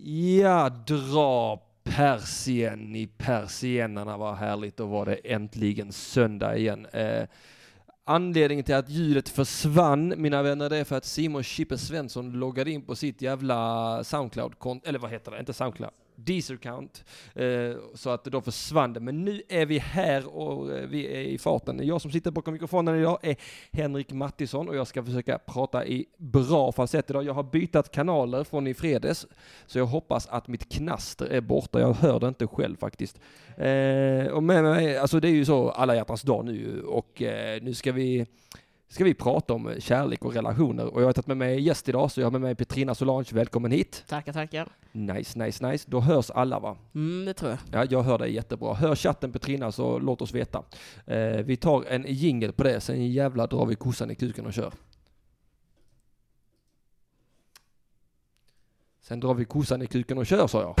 Ja, dra persien i persiennerna, vad härligt, då var det äntligen söndag igen. Eh, anledningen till att ljudet försvann, mina vänner, det är för att Simon Chippe Svensson loggade in på sitt jävla Soundcloud-konto, eller vad heter det, inte Soundcloud, Deezer-count, eh, så att då försvann det. Men nu är vi här och eh, vi är i farten. Jag som sitter bakom mikrofonen idag är Henrik Mattisson och jag ska försöka prata i bra falsett idag. Jag har bytt kanaler från i fredags, så jag hoppas att mitt knaster är borta. Jag hör det inte själv faktiskt. Eh, och med mig, alltså det är ju så alla hjärtans dag nu och eh, nu ska vi ska vi prata om kärlek och relationer. Och jag har tagit med mig gäst idag, så jag har med mig Petrina Solange. Välkommen hit! Tackar, tackar! Nice, nice, nice. Då hörs alla va? Mm, det tror jag. Ja, jag hör dig jättebra. Hör chatten Petrina så låt oss veta. Eh, vi tar en jingel på det, sen jävla drar vi kossan i kuken och kör. Sen drar vi kossan i kuken och kör, sa jag.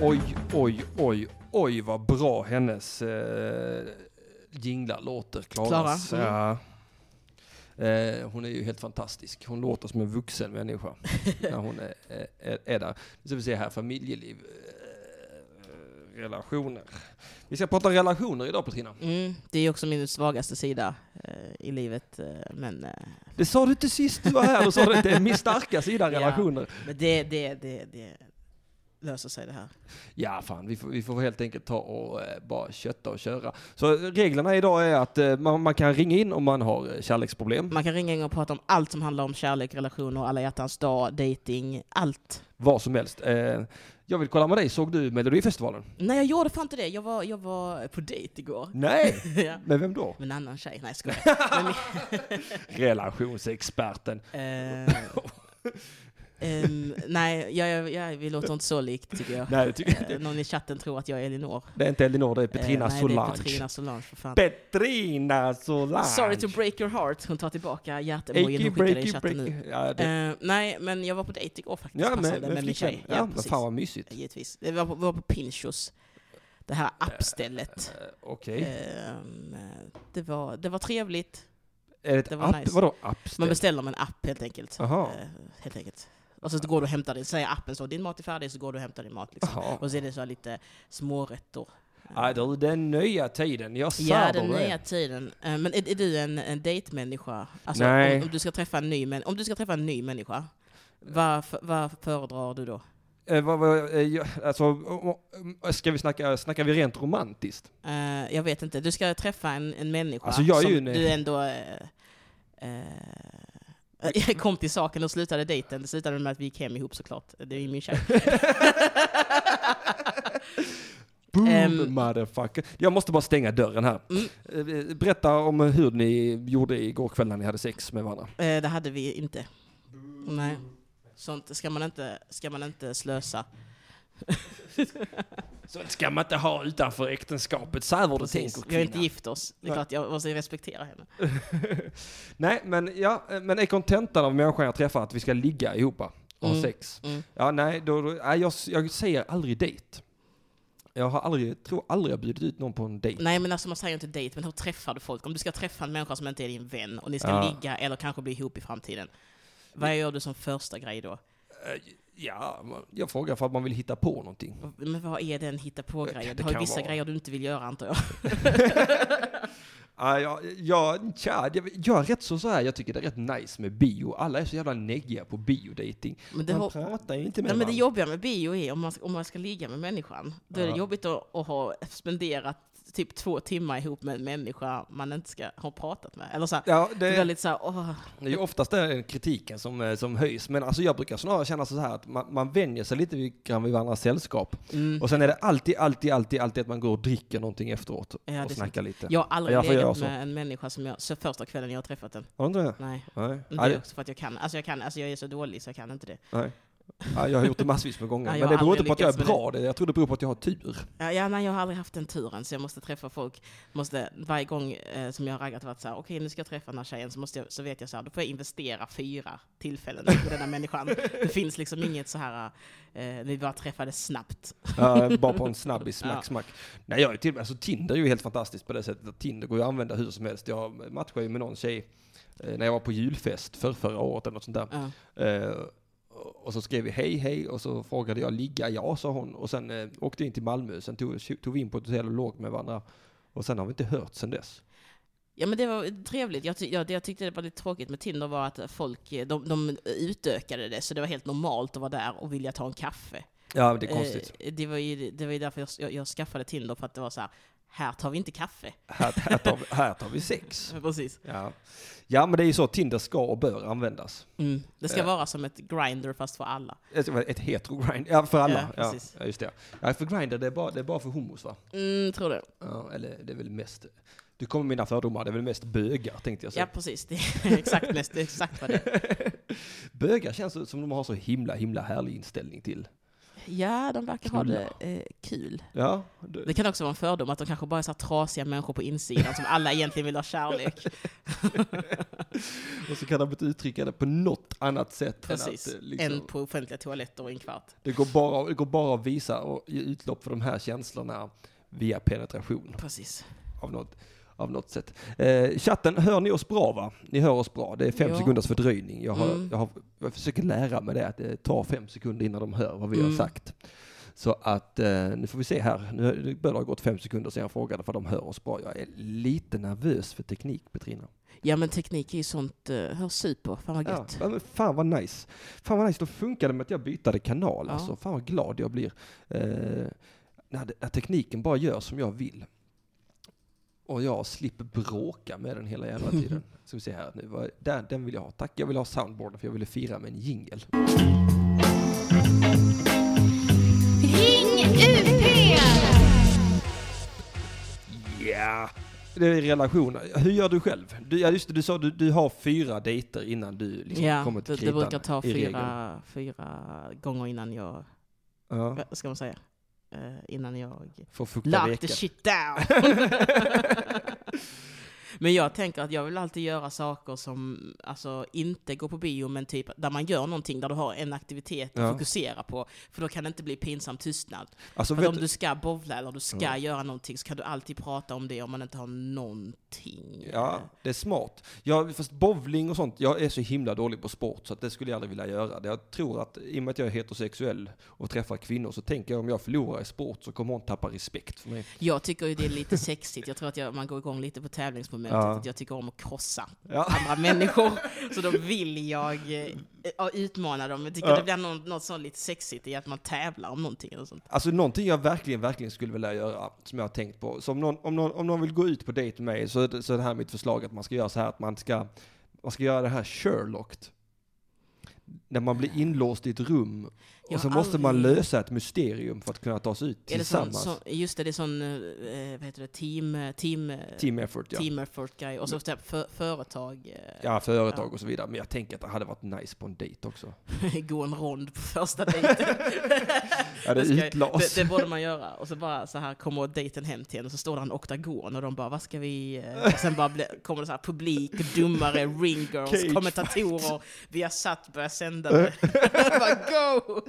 Oj, oj, oj, oj vad bra hennes eh, jinglar låter. Klaras. Klara? Mm. Ja. Eh, hon är ju helt fantastisk. Hon låter som en vuxen människa när hon är, är, är där. Nu ska vi se här, familjeliv, eh, relationer. Vi ska prata relationer idag Petrina. Mm, det är också min svagaste sida eh, i livet, eh, men... Eh, Det sa du inte sist du var här, då sa du att det är min starka sida, Ja. relationer. men det, det, det, det löser sig det här. Ja, fan, vi får, vi får helt enkelt ta och eh, bara kötta och köra. Så reglerna idag är att eh, man, man kan ringa in om man har eh, kärleksproblem. Man kan ringa in och prata om allt som handlar om kärlek, relationer, alla hjärtans dag, dating, allt. Vad som helst. Eh, jag vill kolla med dig, såg du Melodifestivalen? Nej, jag gjorde fan inte det. Jag var, jag var på dejt igår. Nej! ja. Med vem då? Med en annan tjej. Nej, jag skojar. Relationsexperten. Eh, ehm, nej, jag, jag, vi låter inte så likt tycker jag. Nej, tycker Eh. Någon i chatten tror att jag är Elinor. det är inte Elinor, det är Petrina Eh, nej, Solange. Det är Petrina Solange, för fan. Petrina Solange! Sorry to break your heart. Hon tar tillbaka hjärtemojin hon skickade i chatten nu. Ja, det, Eh, nej, men jag var på dejt igår faktiskt. ja passande, med, med, med min tjej. Ja, men precis. fan vad mysigt. Givetvis. Vi var på, vi var på Pinchos. Det här appstället. Eh, Okej. Ehm, det, var, det var trevligt. Är det det var app? nice. Vadå Man appställ? beställer med en app helt enkelt. Eh, helt enkelt. Och så går du och hämtar din, säger appen så, din mat är färdig, så går du och hämtar din mat. Liksom. Jaha. Och så är det så lite smårätter. Du, den nya tiden. Jag Ja, det. den nya tiden. Eh, Men är, är du en, en dejtmänniska? Alltså, Nej. Om, om, du ska träffa en ny, om du ska träffa en ny människa, vad, vad föredrar du då? Eh, vad, vad, eh, alltså, ska vi snacka, snackar vi rent romantiskt? Eh, jag vet inte, du ska träffa en, en människa Alltså, jag är som ju en- du ändå... Uh, jag kom till saken och slutade dejten. Det slutade med att vi gick hem ihop såklart. Det är min tjej. Boom, Ehm. motherfucker. Jag måste bara stänga dörren här. Mm. Eh, Berätta om hur ni gjorde igår kväll när ni hade sex med varandra. Eh, det hade vi inte. Nej. Sånt ska man inte, ska man inte slösa. Så ska man inte ha utanför äktenskapet, så här var det tänker Vi har inte gift oss. Det är klart jag måste respektera henne. Nej, men ja, eh, men är kontentan av människan jag träffar att vi ska ligga ihop och ha Mm. sex? Mm. Ja, nej, då, då, nej jag, jag säger aldrig dejt. Jag har aldrig, tror aldrig jag bjudit ut någon på en dejt. Nej men alltså man säger inte dejt, men hur träffar du folk? Om du ska träffa en människa som inte är din vän och ni ska Ja. ligga eller kanske bli ihop i framtiden. Vad gör du som första grej då? Ja, jag frågar för att man vill hitta på någonting. Men vad är den hitta på Det grejen Du har ju vissa vara- grejer du inte vill göra antar jag. Ja, jag, jag, tja, jag, jag är rätt så, så här, jag tycker det är rätt nice med bio. Alla är så jävla neggiga på biodating. Men det, Man har, pratar ju inte med nej, men det jobbiga med bio är om man, ska- om man ska ligga med människan, då är det Ja. jobbigt att, att ha spenderat typ två timmar ihop med en människa man inte ska ha pratat med. Eller så här, Ja, det är väldigt så här, åh, det är ju oftast den kritiken som, eh, som höjs. Men alltså jag brukar snarare känna så här att man, man vänjer sig lite vid, vid varandras sällskap. mm. Och sen är det alltid, alltid, alltid, alltid att man går och dricker någonting efteråt Ja, och snackar lite. Jag har aldrig legat så. med en människa som jag, så första kvällen jag har träffat den. Har du inte det? Nej. Nej. Men Nej. Det är också för att jag kan, alltså jag kan, alltså jag är så dålig så jag kan inte det. Nej. Ja, jag har gjort det massvis med gånger. Ja, men det beror inte på att jag är bra, det. jag tror det beror på att jag har tur. Ja, ja, nej, jag har aldrig haft den turen, så jag måste träffa folk. Måste, varje gång eh, som jag har raggat varit så här, okej nu ska jag träffa den här tjejen, så, måste jag, så vet jag så här, då får jag investera fyra tillfällen med den här människan. Det finns liksom inget så här, eh, vi bara träffades snabbt. Ja, bara på en snabbis, smack, Ja. smack. Nej, jag är till, alltså Tinder är ju helt fantastiskt på det sättet att Tinder går ju att använda hur som helst. Jag matchade ju med någon tjej eh, när jag var på julfest för förra året eller något sånt där. Ja. Eh, och så skrev vi hej hej och så frågade jag ligga, ja sa hon. Och sen eh, åkte vi in till Malmö, sen tog, tog vi in på ett hotell och låg med varandra. Och sen har vi inte hört sen dess. Ja men det var trevligt. Jag, ty- ja, det jag tyckte det var lite tråkigt med Tinder var att folk, eh, de, de utökade det, så det var helt normalt att vara där och vilja ta en kaffe. Ja, det är konstigt. Eh, det, var ju, det var ju därför jag, jag, jag skaffade Tinder, för att det var så här, här tar vi inte kaffe. Här, här, tar vi, här tar vi sex. Precis. Ja. ja, men det är ju så Tinder ska och bör användas. Mm. Det ska Ja. vara som ett grinder fast för alla. Ett, ett hetero-grind, ja för alla. Ja, Ja, precis. ja, just det. Ja, för grinder det är bara, det är bara för homos va? Mm, tror det. Ja, eller det är väl mest, du kommer med mina fördomar, det är väl mest bögar tänkte jag Ja, säga. precis. Det är exakt, mest, det är exakt vad det är. Bögar känns som de har så himla, himla härlig inställning till. Ja, de verkar ha Knulla. det eh, kul. Ja, det, Det kan också vara en fördom att de kanske bara är så trasiga människor på insidan som alla egentligen vill ha kärlek. och så kan de inte uttrycka det på något annat sätt Precis. än att eh, liksom, En på offentliga toaletter i en kvart. det, går bara, det går bara att visa och ge utlopp för de här känslorna via penetration. Precis. av något, av något sätt. Eh, chatten, hör ni oss bra va? Ni hör oss bra. Det är fem Ja. sekunders fördröjning. Jag, har, Mm. jag, har, jag försöker lära mig det, att det tar fem sekunder innan de hör vad vi har Mm. sagt. Så att nu får vi se här. Nu bör det ha gått fem sekunder sedan jag frågade för de hör oss bra. Jag är lite nervös för teknik, Petrina. Ja men teknik är ju sånt, uh, hör super, fan vad gött. ja, men fan vad nice. Fan vad nice, då funkade det med att jag bytte kanal. Ja. Alltså, fan vad glad jag blir. Eh, när, när tekniken bara gör som jag vill. Och jag slipper bråka med den hela jävla tiden. Ska vi se här nu, där, den vill jag ha. Tack, jag vill ha soundboarden för jag ville fira med en jingel. Ring UP! Ja! Det är relationer. Hur gör du själv? Du, ja, just det, du sa du, du har fyra dejter innan du liksom ja, kommer till det, det kritan. brukar ta fyra, fyra gånger innan jag, Ja, vad ska man säga? Eh, innan jag fukta lock the veken. shit down. Men jag tänker att jag vill alltid göra saker som alltså, inte går på bio, men typ där man gör någonting, där du har en aktivitet att Ja. fokusera på. För då kan det inte bli pinsam tystnad. Alltså, För om du ska bowla eller du ska Ja. göra någonting så kan du alltid prata om det om man inte har någonting. Ja, det är smart. Jag, fast bowling och sånt, jag är så himla dålig på sport så att det skulle jag aldrig vilja göra. Jag tror att i och med att jag är heterosexuell och träffar kvinnor så tänker jag om jag förlorar i sport så kommer hon tappa respekt för mig. Jag tycker ju det är lite sexigt. Jag tror att jag, man går igång lite på tävlingsmomentet. Ja. Att jag tycker om att krossa Ja. andra människor. Så då vill jag eh, ja, utmana dem. Jag tycker Ja. det blir något, något så lite sexigt i att man tävlar om någonting. Eller sånt. Alltså någonting jag verkligen, verkligen skulle vilja göra, som jag har tänkt på. Så om någon, om någon, om någon vill gå ut på dejt med mig så är det, så är det här mitt förslag att man ska göra så här att man ska, man ska göra det här Sherlocked. När man blir inlåst i ett rum och så måste man aldrig- lösa ett mysterium för att kunna ta sig ut det sån, tillsammans. så, just det, det är sån, eh, vad heter det, team, team, eh, Team effort, ja. team effort guy. Och så typ för, företag, eh, Ja, företag Ja. och så vidare. Men jag tänker att det hade varit nice på en dejt också. gå en rond på första dejten. Ja, det Det, det, det borde man göra. Och så bara så här kommer dejten hem till en och så står det en oktagon och de bara vad ska vi... eh," Och sen bara kommer det så här publik, domare, ring girls, Cage kommentatorer. Vi har satt börjar sända det. bara go!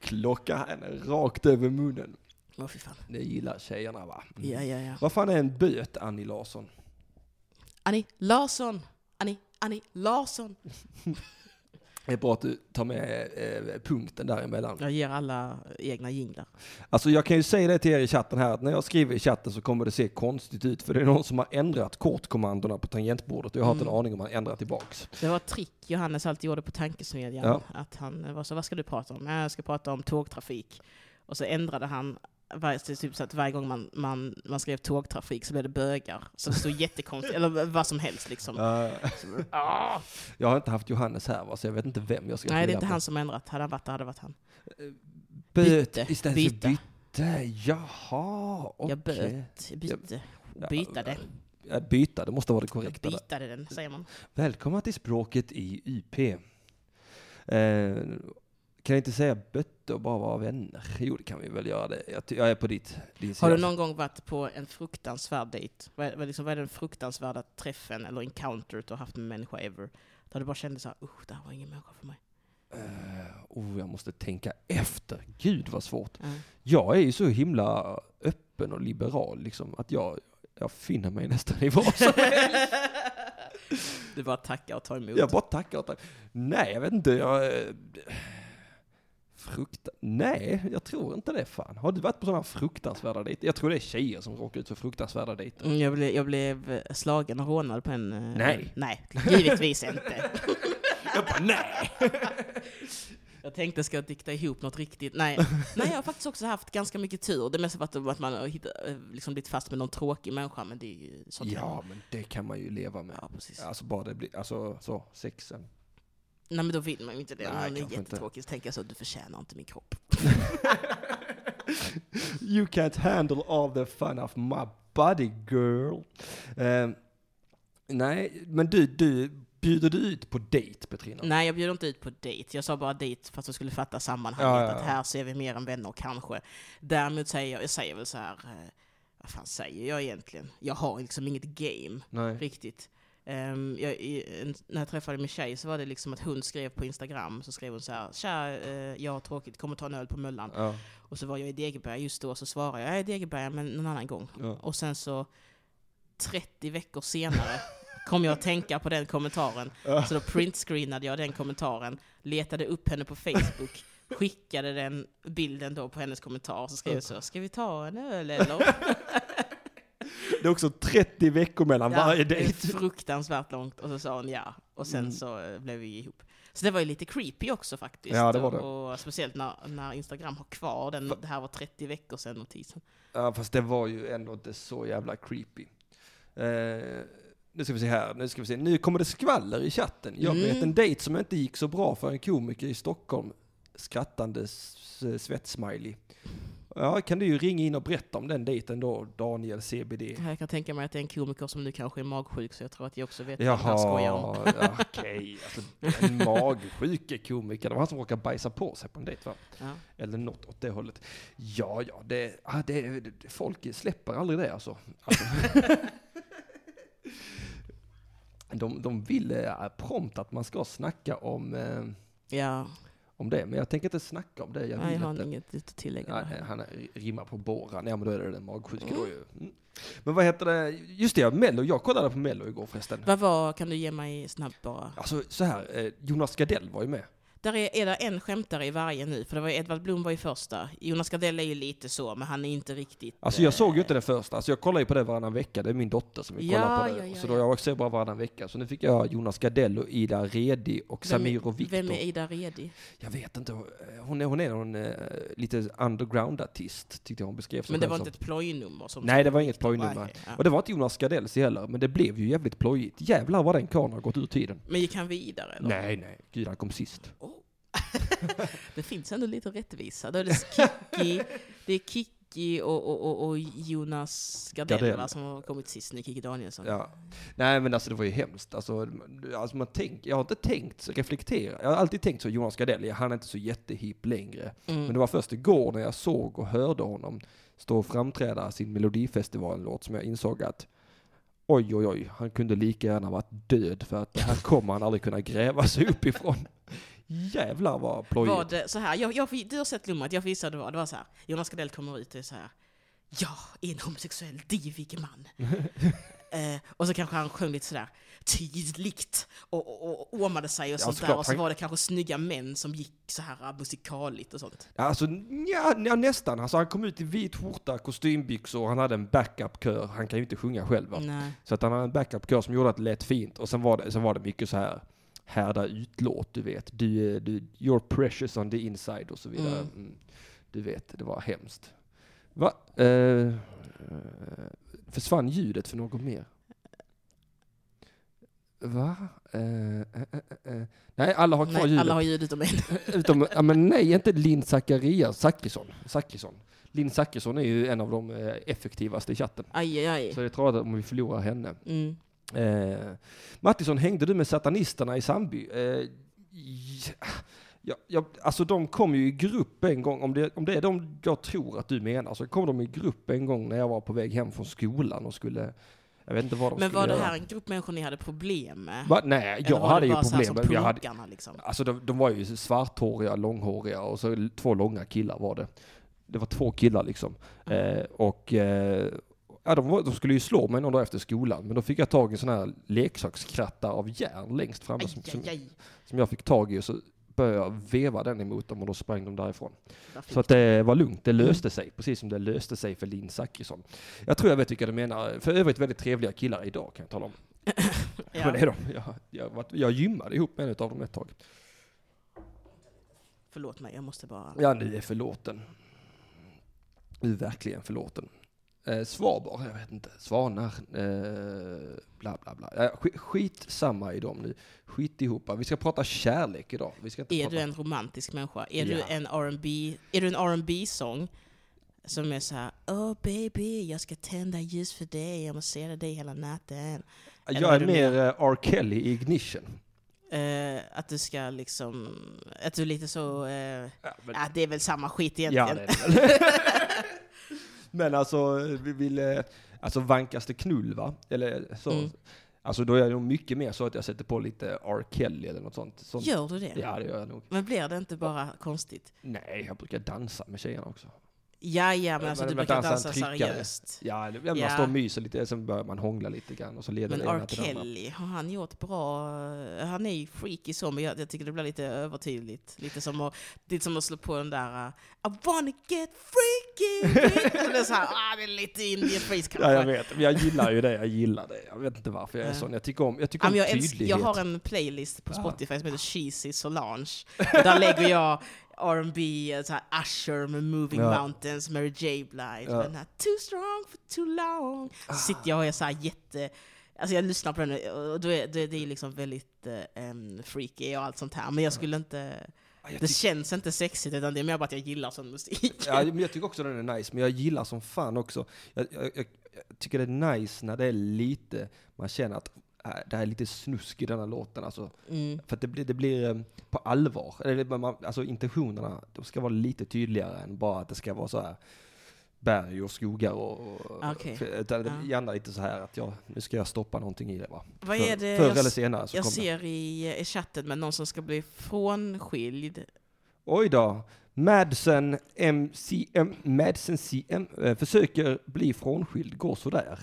Klocka henne rakt över munnen. Åh fy fan. Det gillar tjejerna va? Mm. Ja, ja, ja. Vad fan är en böt, Annie Larsson? Annie Larsson! Annie, Annie Larsson! Det är bra att du tar med eh, punkten däremellan. Jag ger alla egna jinglar. Alltså jag kan ju säga det till er i chatten här, att när jag skriver i chatten så kommer det se konstigt ut, för det är någon som har ändrat kortkommandona på tangentbordet och jag har inte Mm. en aning om han ändrat tillbaks. Det var ett trick Johannes alltid gjorde på tankesmedjan. Ja. Att han var så, vad ska du prata om? "Ja, Jag ska prata om tågtrafik. Och så ändrade han, varje, typ så att varje gång man, man, man skrev tågtrafik så blev det bögar. Så det stod jättekonstigt, eller vad som helst liksom. Eh, Ah! jag har inte haft Johannes här va, så jag vet inte vem jag ska Nej, det är inte på. han som ändrat. Hade han varit det hade det varit han. Böt Byte. istället Byte. för bytte. Jaha, okej. Jag böt, byte, Ja, bytade. Ja, byta, det måste vara det Jag korrekta. där. bytade den, säger man. Välkomna till språket i UP. Eh, kan inte säga bötte och bara vara vänner? Jo, det kan vi väl göra det. Jag, jag är på ditt, din sida. Har du någon gång varit på en fruktansvärd dejt? Vad liksom, vad är den fruktansvärda träffen eller encounter du har haft med en människa ever? Där du bara kände så här, usch, det här var ingen människa för mig. Eh, oh, jag måste tänka efter. Gud vad svårt. Ja. Jag är ju så himla öppen och liberal liksom, att jag, jag finner mig nästan i vad som helst. Du bara tackar och tar emot. Jag bara tackar och tackar. Nej, jag vet inte. Jag, frukta... Nej, jag tror inte det fan. Har du varit på sådana fruktansvärda dejter? Jag tror det är tjejer som råkar ut för fruktansvärda dejter. Mm, jag, blev, jag blev eh, slagen och rånad på en... eh, Nej. Nej, givetvis inte. Jag bara, nej! Jag tänkte, ska jag dikta ihop något riktigt? Nej. Nej, jag har faktiskt också haft ganska mycket tur. Det mesta varit att man har hittat, eh, liksom blivit fast med någon tråkig människa, men det är ju sånt Ja, men det kan man ju leva med. Ja, precis. Alltså bara det blir, alltså så, sexen. Nej, men då vill man ju inte det. Nej, någon är kanske inte. jättetråkig så tänker jag så, du förtjänar inte min kropp. You can't handle all the fun of my body girl. Eh, nej, men du, du, bjuder du ut på dejt Petrina? Nej, jag bjuder inte ut på dejt. Jag sa bara dejt för att jag skulle fatta sammanhanget. Ja, ja, ja. Att här ser vi mer än vänner kanske. Däremot säger jag, jag säger väl så här, eh, vad fan säger jag egentligen? Jag har liksom inget game Nej. riktigt. Ehm, jag, i, när jag träffade min tjej så var det liksom att hon skrev på Instagram, så skrev hon så här, Tja, eh, jag har tråkigt, kommer ta en öl på Möllan. Ja, Och så var jag i Degeberga just då, så svarade jag, jag är i Degeberga men någon annan gång. ja. Och sen så 30 veckor senare kom jag att tänka på den kommentaren. Så då printscreenade jag den kommentaren, letade upp henne på Facebook, skickade den bilden då på hennes kommentar, så skrev jag så, ska vi ta en öl eller? Det är också 30 veckor mellan varje det är dejt. fruktansvärt långt. Och så sa hon ja, och sen Mm. så eh, blev vi ihop. Så det var ju lite creepy också faktiskt. Ja, det var det. Och, speciellt när, när Instagram har kvar den, det här var 30 veckor sedan notisen. Ja, fast det var ju ändå inte så jävla creepy. Eh, nu ska vi se här, nu ska vi se. Nu kommer det skvaller i chatten. Jag Mm. vet en dejt som inte gick så bra för en komiker i Stockholm. Skrattande s- svettsmiley. Ja, kan du ju ringa in och berätta om den dejten då, Daniel CBD. Jag kan tänka mig att det är en komiker som nu kanske är magsjuk, så jag tror att jag också vet vad han skojar om. Jaha, ja, okej. Alltså, en magsjuk komiker, det var han som råkade bajsa på sig på en dejt va? Ja. Eller något åt det hållet. Ja, ja, det, ah, det, det, folk släpper aldrig det alltså. alltså. de, de vill eh, prompt att man ska snacka om, eh, ja, om det, men jag tänker inte snacka om det. Jag nej, jag har inget att tillägga. Nej, han rimmar på borran. Ja, men då är det den magsjuka Mm. då ju. Mm. Men vad heter det? Just det, Mello. Jag kollade på Mello igår förresten. Vad var, kan du ge mig snabbt bara? Alltså så här, eh, Jonas Gardell var ju med. Där är, är det en skämtare i varje nu, för det var Edvard Blom var ju första. Jonas Gardell är ju lite så, men han är inte riktigt... Alltså jag såg ju eh, inte den första, alltså jag kollar ju på det varannan vecka, det är min dotter som vill Ja, kolla på det. ja, ja, så då ja. jag ser bara varannan vecka. Så nu fick jag Jonas Gardell och Ida Redi och vem Samir och Viktor. Vem är Ida Redi? Jag vet inte, hon är, hon är någon eh, lite underground-artist, tyckte jag hon beskrev Men det var som. inte ett plojnummer? Som Nej, det var inget Nej, plojnummer. ja. Och det var inte Jonas Gardells heller, men det blev ju jävligt plojigt. Jävlar vad den karln har gått ur tiden. Men gick han vidare? Eller? Nej, nej, gud han kom sist. Oh. Det finns ändå lite rättvisa. Då är det Kikki, det är Kikki och, och, och, och Jonas Gardell, Gardell. Va, som har kommit sist nu, Kikki Danielsson. Ja. Nej men alltså det var ju hemskt. Alltså, alltså man tänk, jag har inte tänkt reflektera. Jag har alltid tänkt så, Jonas Gardell, han är inte så jättehipp längre. Mm. Men det var först igår när jag såg och hörde honom stå och framträda sin Melodifestivalen-låt som jag insåg att oj, oj, oj, han kunde lika gärna varit död för att det här kommer han aldrig kunna gräva sig upp ifrån. Jävlar vad Var plojigt. det så här, jag, jag, du har sett Lummat, jag visade det var, det var så här, Jonas Gardell kommer ut och är så här, är en homosexuell divig man. eh, och så kanske han sjöng lite sådär tydligt och, och, och åmade sig och Ja, sånt såklart. där. Och så var det kanske snygga män som gick så här uh, musikaligt och sånt. Alltså, ja, ja, nästan. Alltså, han kom ut i vit skjorta, kostymbyxor, han hade en backup-kör. Han kan ju inte sjunga själv va? Nej. Så att han hade en backup-kör som gjorde att det lät fint. Och sen var det, sen var det mycket så här härda utlåt, du vet. Du, är- du, you're precious on the inside och så vidare. Mm. Mm. Du vet, det var hemskt. Va? Eh, eh, försvann ljudet för något mer? Va? Eh, eh, eh, eh. Nej, alla har kvar Nej, ljudet. alla har ljud utom en. Utom, ja, men nej, inte Linn Zacharias, Zachrisson. Zachrisson. Linn Zachrisson är ju en av de eh, effektivaste i chatten. Aj, aj, aj. Så jag tror att om vi förlorar henne. Mm. Eh, Mattisson, hängde du med satanisterna i Sandby? Eh, ja, Ja, alltså de kom ju i grupp en gång, om det, om det är de jag tror att du menar, så kom de i grupp en gång när jag var på väg hem från skolan och skulle, jag vet inte vad de Men var det göra. här en grupp människor ni hade problem med? Va? Nej, jag hade ju problem. Jag hade, liksom? alltså de, de var ju svarthåriga, långhåriga och så två långa killar var det. Det var två killar liksom. Mm. Eh, och eh, ja, de, var, de skulle ju slå mig någon dag efter skolan, men då fick jag tag i en sån här leksakskratta av järn längst framme som, Aj, som, aj, aj. som jag fick tag i och så började jag veva den emot dem och då sprang de därifrån. Så att det var lugnt, det löste sig, precis som det löste sig för Linn Zachrisson. Jag tror jag vet vilka du menar. För övrigt väldigt trevliga killar idag kan jag tala om. Ja. Men det är de. Jag, jag, jag gymmade ihop med en av dem ett tag. Förlåt mig, jag måste bara... Ja, nu är förlåten. Du är verkligen förlåten. Eh, svabar, jag vet inte. Svanar, eh, bla bla bla. Eh, sk- skit samma i dem nu. Skit ihop. Vi ska prata kärlek idag. Vi ska inte Är prata... du en romantisk människa? Är du Ja. en R&B Är du en R&B sång som är så här Oh baby, jag ska tända ljus för dig, jag måste se dig hela natten. eller Jag är du mer eh, R. Kelly i Ignition. Eh, att du ska liksom, att du är lite så, eh, Ja, men, ja, det är väl samma skit ja, egentligen. är det. Men alltså, vi vill, eh, alltså vankas det knull va? Eller så. Mm. Alltså då är det nog mycket mer så att jag sätter på lite R. Kelly eller något sånt. sånt. Gör du det? Ja, det gör jag nog. Men blir det inte bara konstigt? Nej, jag brukar dansa med tjejerna också. Ja, ja, men alltså Men- du men brukar dansa seriöst. Ja, det- man Ja. står och myser lite, sen börjar man hångla lite grann och så leder Men det ena R. till. Kelly, har han gjort bra? Han är ju freaky så, men jag, jag tycker det blir lite övertydligt. Lite som att, lite som att slå på den där uh, I wanna get freaky! Freaky." det är så här, ah, det är lite Indian freeze kanske. Ja, jag vet. Men jag gillar ju det. Jag gillar det. Jag vet inte varför jag är sån. Jag tycker om, jag tycker om jag, älskar, tydlighet. jag har en playlist på Ja. Spotify som heter Cheesy Solange. Där lägger jag R&B, så här Usher med Moving Ja. Mountains, Mary J. Blige, Ja. den här Too strong for too long. Så sitter jag och är så här jätte... Alltså jag lyssnar på den och då är, då är det är liksom väldigt um, freaky och allt sånt här. Men jag skulle inte... Det känns inte sexigt utan det är mer bara att jag gillar sån musik. Ja, men jag tycker också den är nice, men jag gillar som fan också. Jag, jag, jag, jag tycker det är nice när det är lite, man känner att äh, det här är lite snusk i denna låten. Alltså, Mm. för att det blir, det blir eh, på allvar. Eller, det- man, alltså intentionerna, de ska vara lite tydligare än bara att det ska vara så här berg och skogar och... utan det Ja. gärna lite så här att jag, nu ska jag stoppa någonting i det va. Vad För- är det Förr eller senare så jag kommer ser i, i chatten med någon som ska bli frånskild? Oj då. Madsen MCM, Madsen CM eh, försöker bli frånskild, går sådär.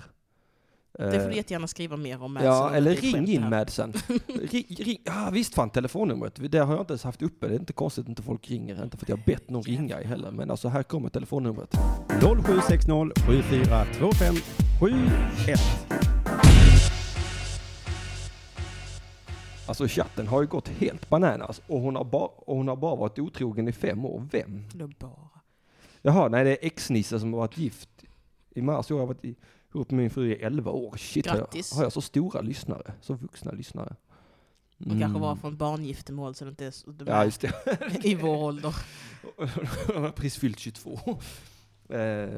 Det får Eh, du jättegärna skriva mer om. med, Ja, så eller ring in. Madsen. ring, ring, ja, visst fan telefonnumret. Det har jag inte ens haft uppe. Det är inte konstigt att inte folk ringer. Inte för att jag har bett någon ringa heller. Men alltså här kommer telefonnumret. 0760 7425 71. Alltså chatten har ju gått helt bananas och hon har, ba, och hon har bara varit otrogen i fem år. Vem? Bara. Jaha, nej det är ex-Nisse som har varit gift i mars i år. Ihop med min fru i 11 år. Shit, har jag, har jag så stora lyssnare? Så vuxna lyssnare? Hon kanske var från barngiftermål så det inte är så, det Mm. Ja, är just det. i vår ålder. Hon har precis fyllt 22. Eh,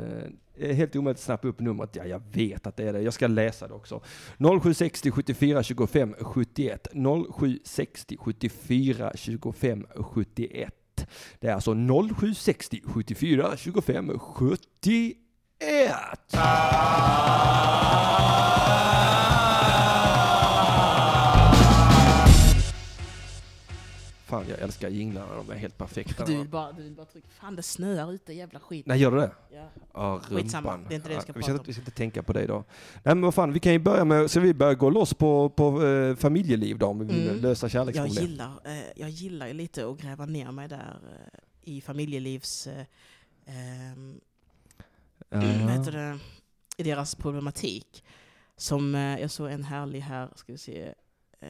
helt omöjligt att snappa upp numret. Ja, jag vet att det är det. Jag ska läsa det också. 0760 74 25 71. 0760 74 25 71. Det är alltså 0760 74 25 71. Fan, jag älskar jinglarna. De är helt perfekta. Du vill bara, du vill bara trycka, fan det snöar ute, jävla skit. Nej, gör du det? Ja. Ja, Skitsamma, rumpan. det är inte det vi ska vi, prata ska, om. vi ska inte tänka på det idag. Nej men vad fan, vi kan ju börja med, så vi börjar gå loss på, på eh, familjeliv då, om vi vill Mm. lösa Jag kärleksproblem. gillar, eh, jag gillar ju lite att gräva ner mig där eh, i familjelivs... Eh, ehm. Vad heter det? I deras problematik. Som eh, jag såg en härlig här, ska vi se. Eh,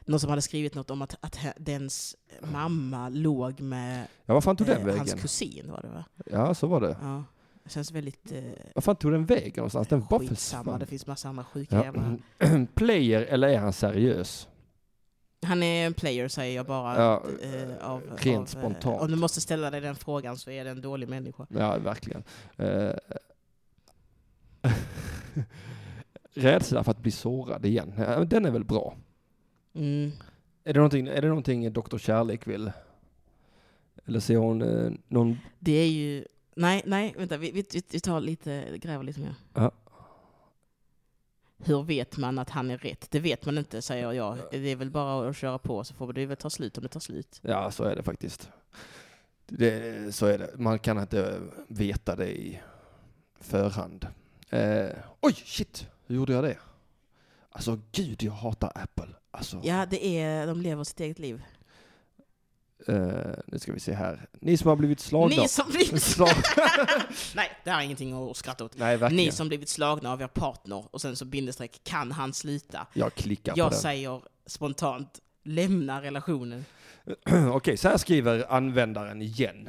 någon som hade skrivit något om att, att dens mamma låg med ja, vad fan tog den eh, hans vägen? kusin var det va? Ja, så var det. Ja. Det känns väldigt... Eh, Vad fan tog den vägen någonstans? Den bara försvann. det finns massa andra sjuka Ja. jävla... Player eller är han seriös? Han är en player säger jag bara. Ja, eh, av, rent av, eh, spontant. Om du måste ställa dig den frågan så är det en dålig människa. Ja, verkligen. Eh, Rädsla för att bli sårad igen. Den är väl bra? Mm. Är det någonting, är det någonting Dr. Kärlek vill? Eller ser hon eh, någon... Det är ju... Nej, nej, vänta. Vi, vi, vi tar lite, gräver lite mer. Ja. Hur vet man att han är rätt? Det vet man inte, säger jag. Det är väl bara att köra på, så får det väl ta slut om det tar slut. Ja, så är det faktiskt. Det, så är det. Man kan inte veta det i förhand. Eh, oj, shit! Hur gjorde jag det? Alltså, gud, jag hatar Apple. Alltså, Ja, det är... De lever sitt eget liv. Eh, nu ska vi se här. Ni som har blivit slagna... Ni som blivit... Slag... nej, det här är ingenting att skratta åt. Nej, verkligen. Ni som blivit slagna av er partner och sen så bindestreck, kan han sluta? Jag klickar på Jag den. säger spontant, lämna relationen. Okej, så här skriver användaren igen.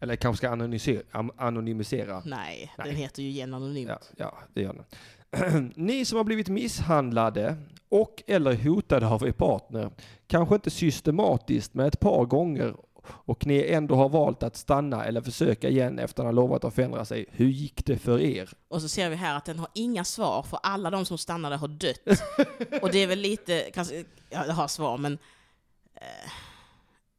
Eller kanske ska anonymisera. anonymisera. Nej, Nej. den heter ju igen anonymt. Ja, ja, det gör den. Ni som har blivit misshandlade och eller hotade av er partner, kanske inte systematiskt men ett par gånger och ni ändå har valt att stanna eller försöka igen efter att ha lovat att förändra sig. Hur gick det för er? Och så ser vi här att den har inga svar, för alla de som stannade har dött. och det är väl lite, kanske, ja, jag har svar, men eh,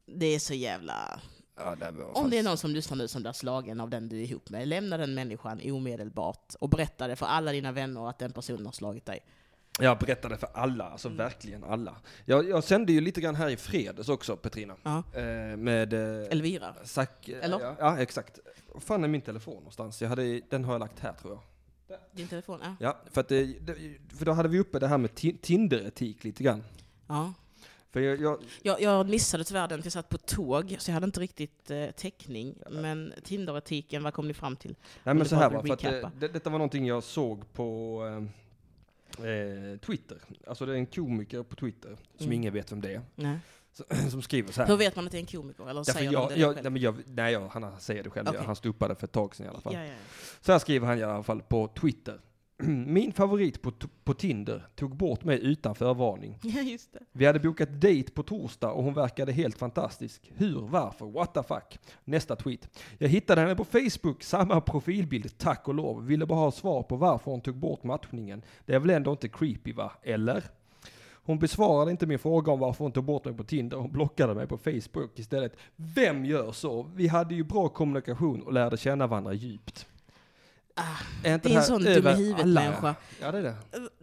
det är så jävla... Ja, det Om det är någon som lyssnar nu som blir slagen av den du är ihop med, lämna den människan omedelbart och berätta det för alla dina vänner att den personen har slagit dig. Jag berättade för alla, alltså verkligen alla. Jag, jag sände ju lite grann här i fredags också, Petrina. Ja. Eh, med... Eh, Elvira. Zack, Eller? Ja, ja, exakt. Vad fan är min telefon någonstans? Jag hade, den har jag lagt här tror jag. Din telefon? Ja. Ja, för, att det, det, för då hade vi uppe det här med ti- Tinder-etik lite grann. ja. För jag, jag, Jag, jag missade tyvärr den, för jag satt på tåg, så jag hade inte riktigt eh, täckning. Men Tinder-etiken, vad kom ni fram till? nej men det så här var, för att, eh, det, detta var någonting jag såg på eh, Twitter. Alltså det är en komiker på Twitter, som Mm. ingen vet vem det är, Nej. som, skriver så här. Hur vet man att det är en komiker? Eller Därför säger jag, de det jag, nej, men jag, nej, han säger det själv. Okej. Han stod det för ett tag sedan i alla fall. Ja, ja, ja. Så här skriver han i alla fall på Twitter. Min favorit på, på Tinder tog bort mig utan förvarning. ja, just det. Vi hade bokat dejt på torsdag och hon verkade helt fantastisk. Hur? Varför? What the fuck? Nästa tweet. Jag hittade henne på Facebook, samma profilbild, tack och lov. Ville bara ha svar på varför hon tog bort matchningen. Det är väl ändå inte creepy va? Eller? Hon besvarade inte min fråga om varför hon tog bort mig på Tinder. Hon blockade mig på Facebook istället. Vem gör så? Vi hade ju bra kommunikation och lärde känna varandra djupt. Ah, Är inte det är en sån dum i huvudet alla? människa. Ja, det är det.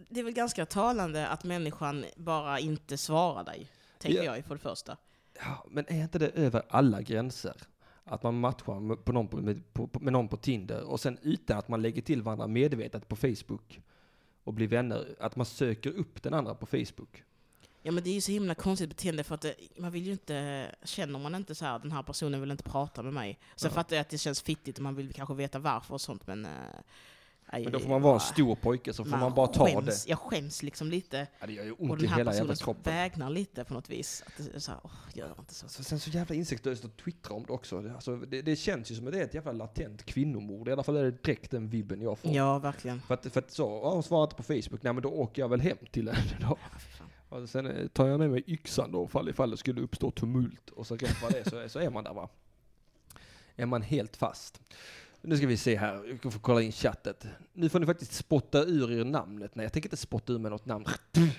Det är väl ganska talande att människan bara inte svarar dig, tänker Ja. jag för det första. Ja, men är inte det över alla gränser? Att man matchar med, på någon på, med, på, med någon på Tinder och sen utan att man lägger till varandra medvetet på Facebook och blir vänner, att man söker upp den andra på Facebook. Ja men det är ju så himla konstigt beteende för att det, man vill ju inte, känner man inte så här, den här personen vill inte prata med mig. Sen Ja. fattar jag att det känns fittigt och man vill kanske veta varför och sånt men... eh, nej, Men då får man vara en stor pojke så får man, bara ta skäms, det. Jag skäms liksom lite, Ja, det gör ju och ont i den här hela jävla personen kroppen. vägnar lite på något vis. Att det är så här, åh, gör inte så. Så, sen så jävla insiktslöst att twittra om det också. Det, alltså, det, det känns ju som att det är ett jävla latent kvinnomord. I alla fall är det direkt den vibben jag får. Ja, verkligen. För att, för att så, ja, hon svarar inte på Facebook, nej men då åker jag väl hem till henne då. Och sen eh, tar jag med mig yxan då, ifall, ifall det skulle uppstå tumult. Och så rätt vad det är så, så är man där va. Är man helt fast. Nu ska vi se här, jag får kolla in chattet. Nu får ni faktiskt spotta ur er namnet. Nej, jag tänker inte spotta ur med något namn.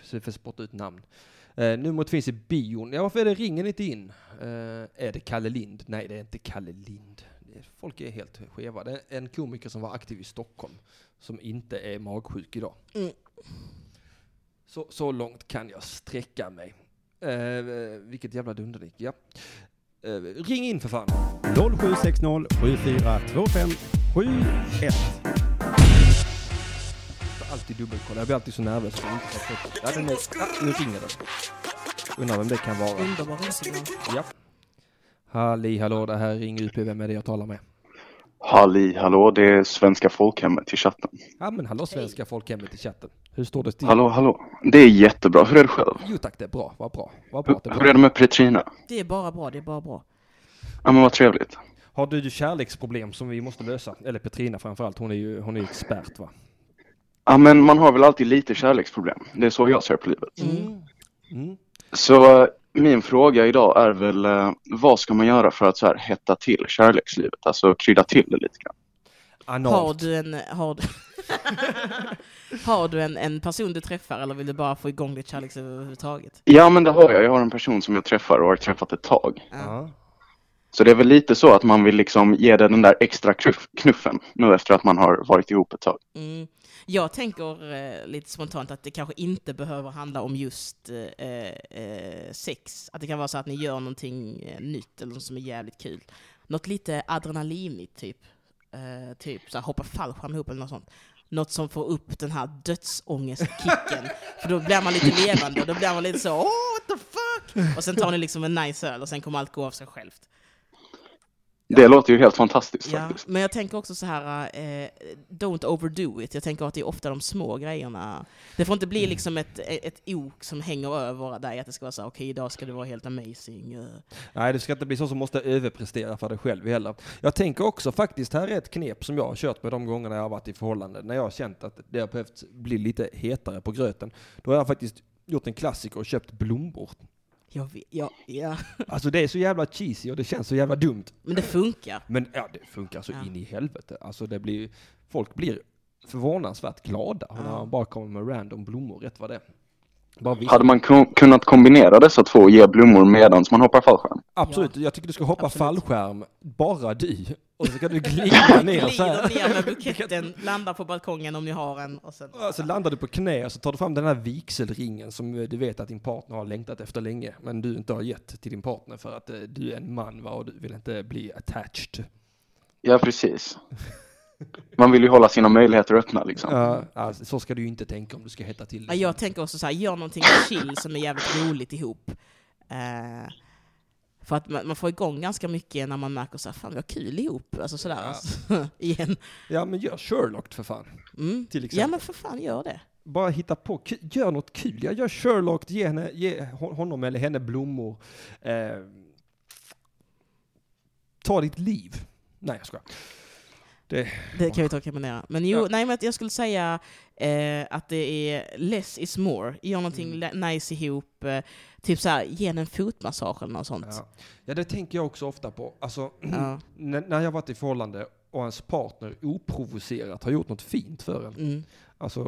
Så vi får spotta ut namn. Eh, numret finns i bion. Ja, varför är det ringen inte in? Eh, är det Kalle Lind? Nej, det är inte Kalle Lind. Folk är helt skeva. Det är en komiker som var aktiv i Stockholm, som inte är magsjuk idag. Mm. Så, så långt kan jag sträcka mig. Eh, vilket jävla dunderdick, ja. Eh, ring in för fan. 0760 7425 71. Alltid dubbelkolla, jag blir alltid så nervös. för att inte Ja, den är, ja, nu ringer den. Undrar vem det kan vara. Underbar. Ja. Halli hallå, det här är Ring UP, vem är det jag talar med? Halli hallå, det är Svenska folkhemmet i chatten. Ja men hallå svenska folkhemmet i chatten. Hur står det till? Hallå hallå, det är jättebra. Hur är det själv? Jo tack, det är bra. Vad bra. Vad Hur, bra det är hur är det med Petrina? Det är bara bra, det är bara bra. Ja men vad trevligt. Har du kärleksproblem som vi måste lösa? Eller Petrina framförallt, hon är ju hon är ju expert va? Ja men man har väl alltid lite kärleksproblem. Det är så jag ser på livet. Mm. Mm. Så min fråga idag är väl eh, vad ska man göra för att så här hetta till kärlekslivet? Alltså krydda till det lite grann. Har Analt. du en, har du, Har du en, en person du träffar eller vill du bara få igång ditt kärleksliv överhuvudtaget? Ja, men det har jag. Jag har en person som jag träffar och har träffat ett tag. Ja. Så det är väl lite så att man vill liksom ge det den där extra knuff, knuffen nu efter att man har varit ihop ett tag. Mm. Jag tänker eh, lite spontant att det kanske inte behöver handla om just eh, eh, sex. Att det kan vara så att ni gör någonting eh, nytt eller något som är jävligt kul. Något lite adrenalinigt typ. Eh, typ så här, hoppa fallskärm ihop eller något sånt. Något som får upp den här dödsångestkicken. För då blir man lite levande och då blir man lite så åh what the fuck! Och sen tar ni liksom en nice öl och sen kommer allt gå av sig självt. Det låter ju helt fantastiskt Ja, faktiskt. men jag tänker också så här, eh, don't overdo it. Jag tänker att det är ofta de små grejerna. Det får inte bli Mm. liksom ett, ett ok som hänger över dig, att det ska vara så här, okej idag ska det vara helt amazing. eh. Nej, det ska inte bli så som måste överprestera för dig själv heller. Jag tänker också faktiskt, här är ett knep som jag har kört med de gångerna jag har varit i förhållande. När jag har känt att det har behövt bli lite hetare på gröten. Då har jag faktiskt gjort en klassiker och köpt blommor. Jag vet, ja, ja, Alltså det är så jävla cheesy och det känns så jävla dumt. men det funkar. Men ja, det funkar så Ja. in i helvete. Alltså det blir, folk blir förvånansvärt glada när Ja. man bara kommer med random blommor, rätt vad det är. Hade man ku- kunnat kombinera dessa två och ge blommor medan man hoppar fallskärm? Absolut, jag tycker du ska hoppa Absolut. fallskärm, bara du. Och så ska du glida ner så här. Ner med buketten, landar på balkongen om ni har en. Och sen, Så landar du på knä och så tar du fram den här vigselringen som eh, du vet att din partner har längtat efter länge, men du inte har gett till din partner för att eh, du är en man va, och du vill inte bli attached. Ja, precis. Man vill ju hålla sina möjligheter öppna liksom. Ja, alltså, så ska du ju inte tänka om du ska hetta till Ja, det. jag tänker också så här, gör någonting chill som är jävligt roligt ihop. Eh, för att man, man får igång ganska mycket när man märker så här, fan vi har kul ihop. Alltså sådär, Ja. alltså, igen. Ja, men gör Sherlock för fan. Mm. Till Ja exempel. men för fan, gör det. Bara hitta på, gör något kul. Jag gör Sherlock, ge, henne, ge hon- honom eller henne blommor. Eh, ta ditt liv. Nej, jag skojar. Det, Det kan vi ta och rekommendera. Men jo, Ja. nej men jag skulle säga eh, att det är less is more. Gör någonting Mm. nice ihop. Eh, typ såhär, ge en fotmassage eller något sånt. ja. ja, det tänker jag också ofta på. Alltså, Ja. när, när jag varit i förhållande och ens partner oprovocerat har gjort något fint för en. Mm. Alltså,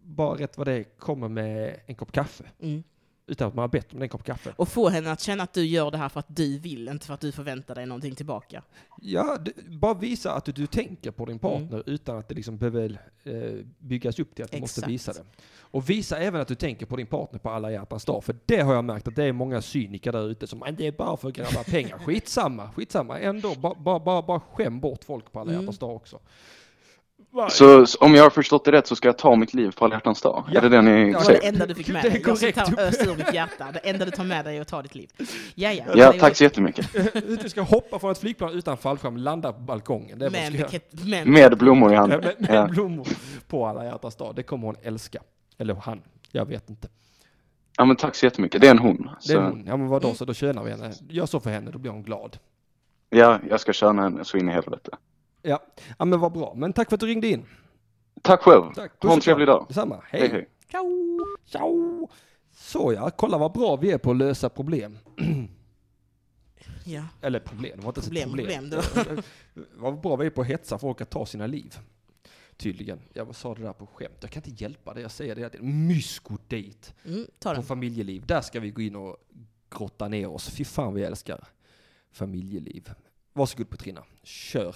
bara rätt vad det är, kommer med en kopp kaffe. Mm. Utan att man har bett om en kopp kaffe. Och få henne att känna att du gör det här för att du vill, inte för att du förväntar dig någonting tillbaka. Ja, du, bara visa att du, du tänker på din partner Mm. utan att det liksom behöver eh, byggas upp till att du måste Exakt. visa det. Och visa även att du tänker på din partner på alla hjärtans dag. För det har jag märkt att det är många cyniker där ute som "Men det är bara för att grabba pengar. Skitsamma, skitsamma. Ändå, bara bara bara bara skäm bort folk på alla Mm. hjärtans dag också. Så, så om jag har förstått det rätt så ska jag ta mitt liv på alla hjärtans dag? Ja. Är det det ni Ja, säger? det enda du fick med Det är dig. Jag ska ta ös ur mitt hjärta. Det enda du tar med dig är att ta ditt liv. Ja, ja. Ja, Det är tack så jättemycket. Du ska hoppa från ett flygplan utan fallskärm, landa på balkongen. Det är vad Med, du ska en göra. bukett, med, blommor i handen. med, med Ja. blommor på alla hjärtans dag. Det kommer hon älska. Eller han, jag vet inte. ja, men tack så jättemycket. Det är en hon. Det är Så, hon. Ja men vadå, så då tjänar vi henne. Gör så för henne, då blir hon glad. ja, jag ska köna henne så in i helvete. Ja, ja men vad bra. Men tack för att du ringde in. Tack själv. Tack. Ha en trevlig dag. Detsamma. Hej. Hej, hej. Ciao! Ciao. Så ja, kolla vad bra vi är på att lösa problem. Ja. Eller problem, det var inte ens ett Problem, problem. problem, vad bra vi är på att hetsa folk att ta sina liv. Tydligen. Jag sa det där på skämt. Jag kan inte hjälpa det. Jag säger det hela tiden. Myskodate Mm, ta på familjeliv. Där ska vi gå in och grotta ner oss. Fy fan vi älskar familjeliv. Varsågod Petrina, kör.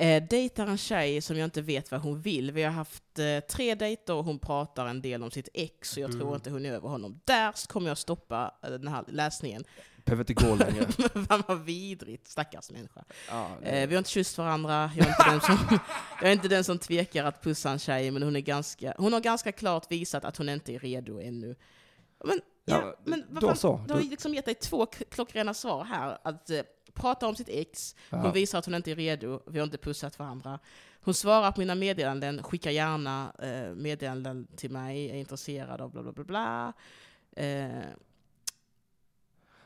Eh, dejtar en tjej som jag inte vet vad hon vill. Vi har haft eh, tre dejter och hon pratar en del om sitt ex och jag tror Mm. inte hon är över honom. Där kommer jag stoppa eh, den här läsningen. Behöver inte gå längre. Fan vad vidrigt, stackars människa. Ja, Eh, vi har inte kysst varandra, jag är, inte den som, jag är inte den som tvekar att pussa en tjej, men hon, är ganska, hon har ganska klart visat att hon inte är redo ännu. Men, ja, Ja, men vad då fan, så. du har liksom gett dig två klockrena svar här. Att eh, prata om sitt ex, hon Ja. visar att hon inte är redo, vi har inte pussat varandra. Hon svarar på mina meddelanden, skickar gärna eh, meddelanden till mig, är intresserad av bla bla bla bla. Eh,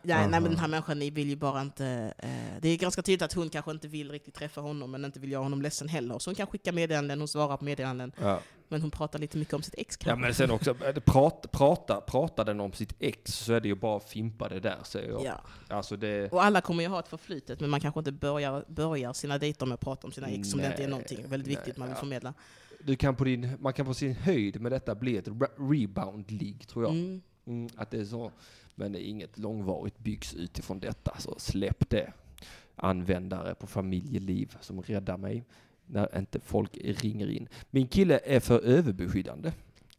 Nej, nej, men den här människan ni vill ju bara inte... Eh, det är ganska tydligt att hon kanske inte vill riktigt träffa honom, men inte vill göra honom ledsen heller. Så hon kan skicka meddelanden, hon svarar på meddelanden. Ja. Men hon pratar lite mycket om sitt ex Ja kanske. men sen också, eh, prat, prata, pratar den om sitt ex så är det ju bara fimpa det där säger jag. Ja. Alltså det, Och alla kommer ju ha ett förflutet, men man kanske inte börjar, börjar sina dejter med att prata om sina ex om det inte är någonting väldigt viktigt nej, man vill ja. förmedla. du kan på din, man kan på sin höjd med detta bli ett re- rebound League tror jag. Mm. Mm, att det är så. Men det är inget långvarigt byggs utifrån detta, så släpp det. Användare på familjeliv som räddar mig när inte folk ringer in. Min kille är för överbeskyddande.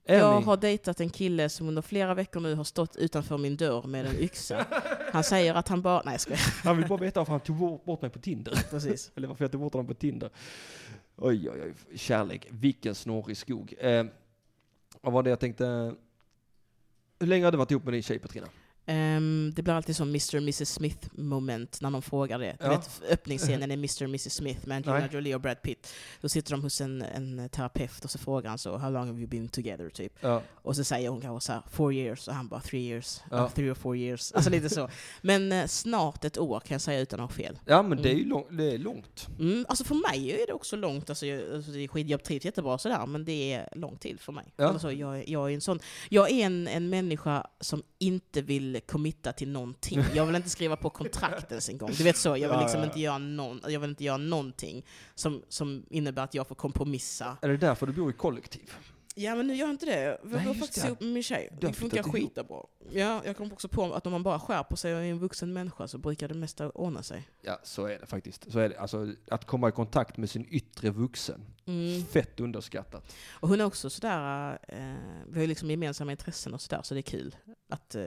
Är Jag ni- har dejtat en kille som under flera veckor nu har stått utanför min dörr med en yxa. Han säger att han bara... Nej, jag. Han vill bara veta varför han tog bort mig på Tinder. Precis. Eller varför jag tog bort honom på Tinder. Oj, oj, oj. Kärlek. Vilken snårig skog. Eh, vad var det jag tänkte? Hur länge har du varit ihop med din tjej Petrina? Ehm, det blir alltid som Mr. och Mrs. Smith moment när någon frågar det. Ja. vet, öppningsscenen är Mr. och Mrs. Smith med Angelina. Jolie och Brad Pitt. Då sitter de hos en, en terapeut och så frågar han så, how long have you been together? Typ. Ja. Och så säger hon kanske så här, four years, och han bara three years, Ja. three or four years. Alltså lite så. Men eh, snart ett år kan jag säga utan att ha fel. Ja, men det är ju lång, det är långt. Mm, alltså för mig är det också långt, alltså, jag, alltså jag trivs jättebra sådär, men det är lång tid för mig. Ja. Alltså, jag, jag är en sån, jag är en, en människa som inte vill committa till någonting. Jag vill inte skriva på kontrakt ens en gång. Du vet så, jag vill Ja, liksom ja, ja. inte göra någon, jag vill inte göra någonting som, som innebär att jag får kompromissa. Är det därför du bor i kollektiv? Ja men nu gör jag inte det. Jag bor faktiskt ihop med min tjej. Det funkar skitbra. Ja, jag kom också på att om man bara skärper sig och är en vuxen människa så brukar det mesta ordna sig. Ja, så är det faktiskt. Så är det. Alltså, att komma i kontakt med sin yttre vuxen. Mm. Fett underskattat. Och hon är också sådär, eh, vi har ju liksom gemensamma intressen och sådär, så det är kul att eh,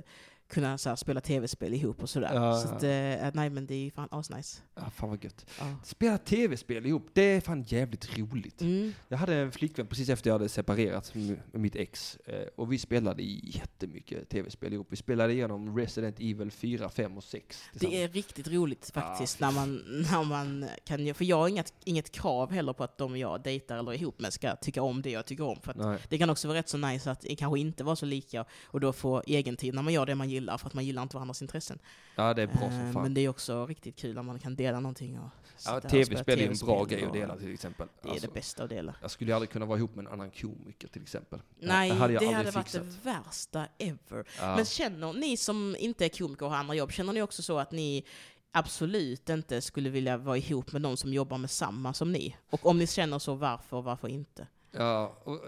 kunna så här, spela tv-spel ihop och sådär. Ja. Så att, eh, nej men det är fan asnice. Ja, fan vad gött. Ja. Spela tv-spel ihop, det är fan jävligt roligt. Mm. Jag hade en flickvän precis efter jag hade separerat med mitt ex. eh, Och vi spelade jättemycket tv-spel ihop. Vi spelade igenom Resident Evil 4, 5 och 6. Det är riktigt roligt Ja, faktiskt fy när, man, när man kan för jag har inget, inget krav heller på att de jag dejtar eller är ihop med ska tycka om det jag tycker om. För att det kan också vara rätt så nice att kanske inte vara så lika och då få egen tid när man gör det man gillar för att man gillar inte varandras intressen. Ja, det är bra Eh, som Men fan. det är också riktigt kul när man kan dela någonting. Och Ja, tv-spel är en bra grej att dela till exempel. Det är Alltså, det bästa att dela. Jag skulle aldrig kunna vara ihop med en annan komiker till exempel. Nej, det hade det hade varit det värsta ever. Ja. Men känner ni som inte är komiker och har andra jobb, känner ni också så att ni absolut inte skulle vilja vara ihop med någon som jobbar med samma som ni? Och om ni känner så, varför och varför inte? Ja, och eh,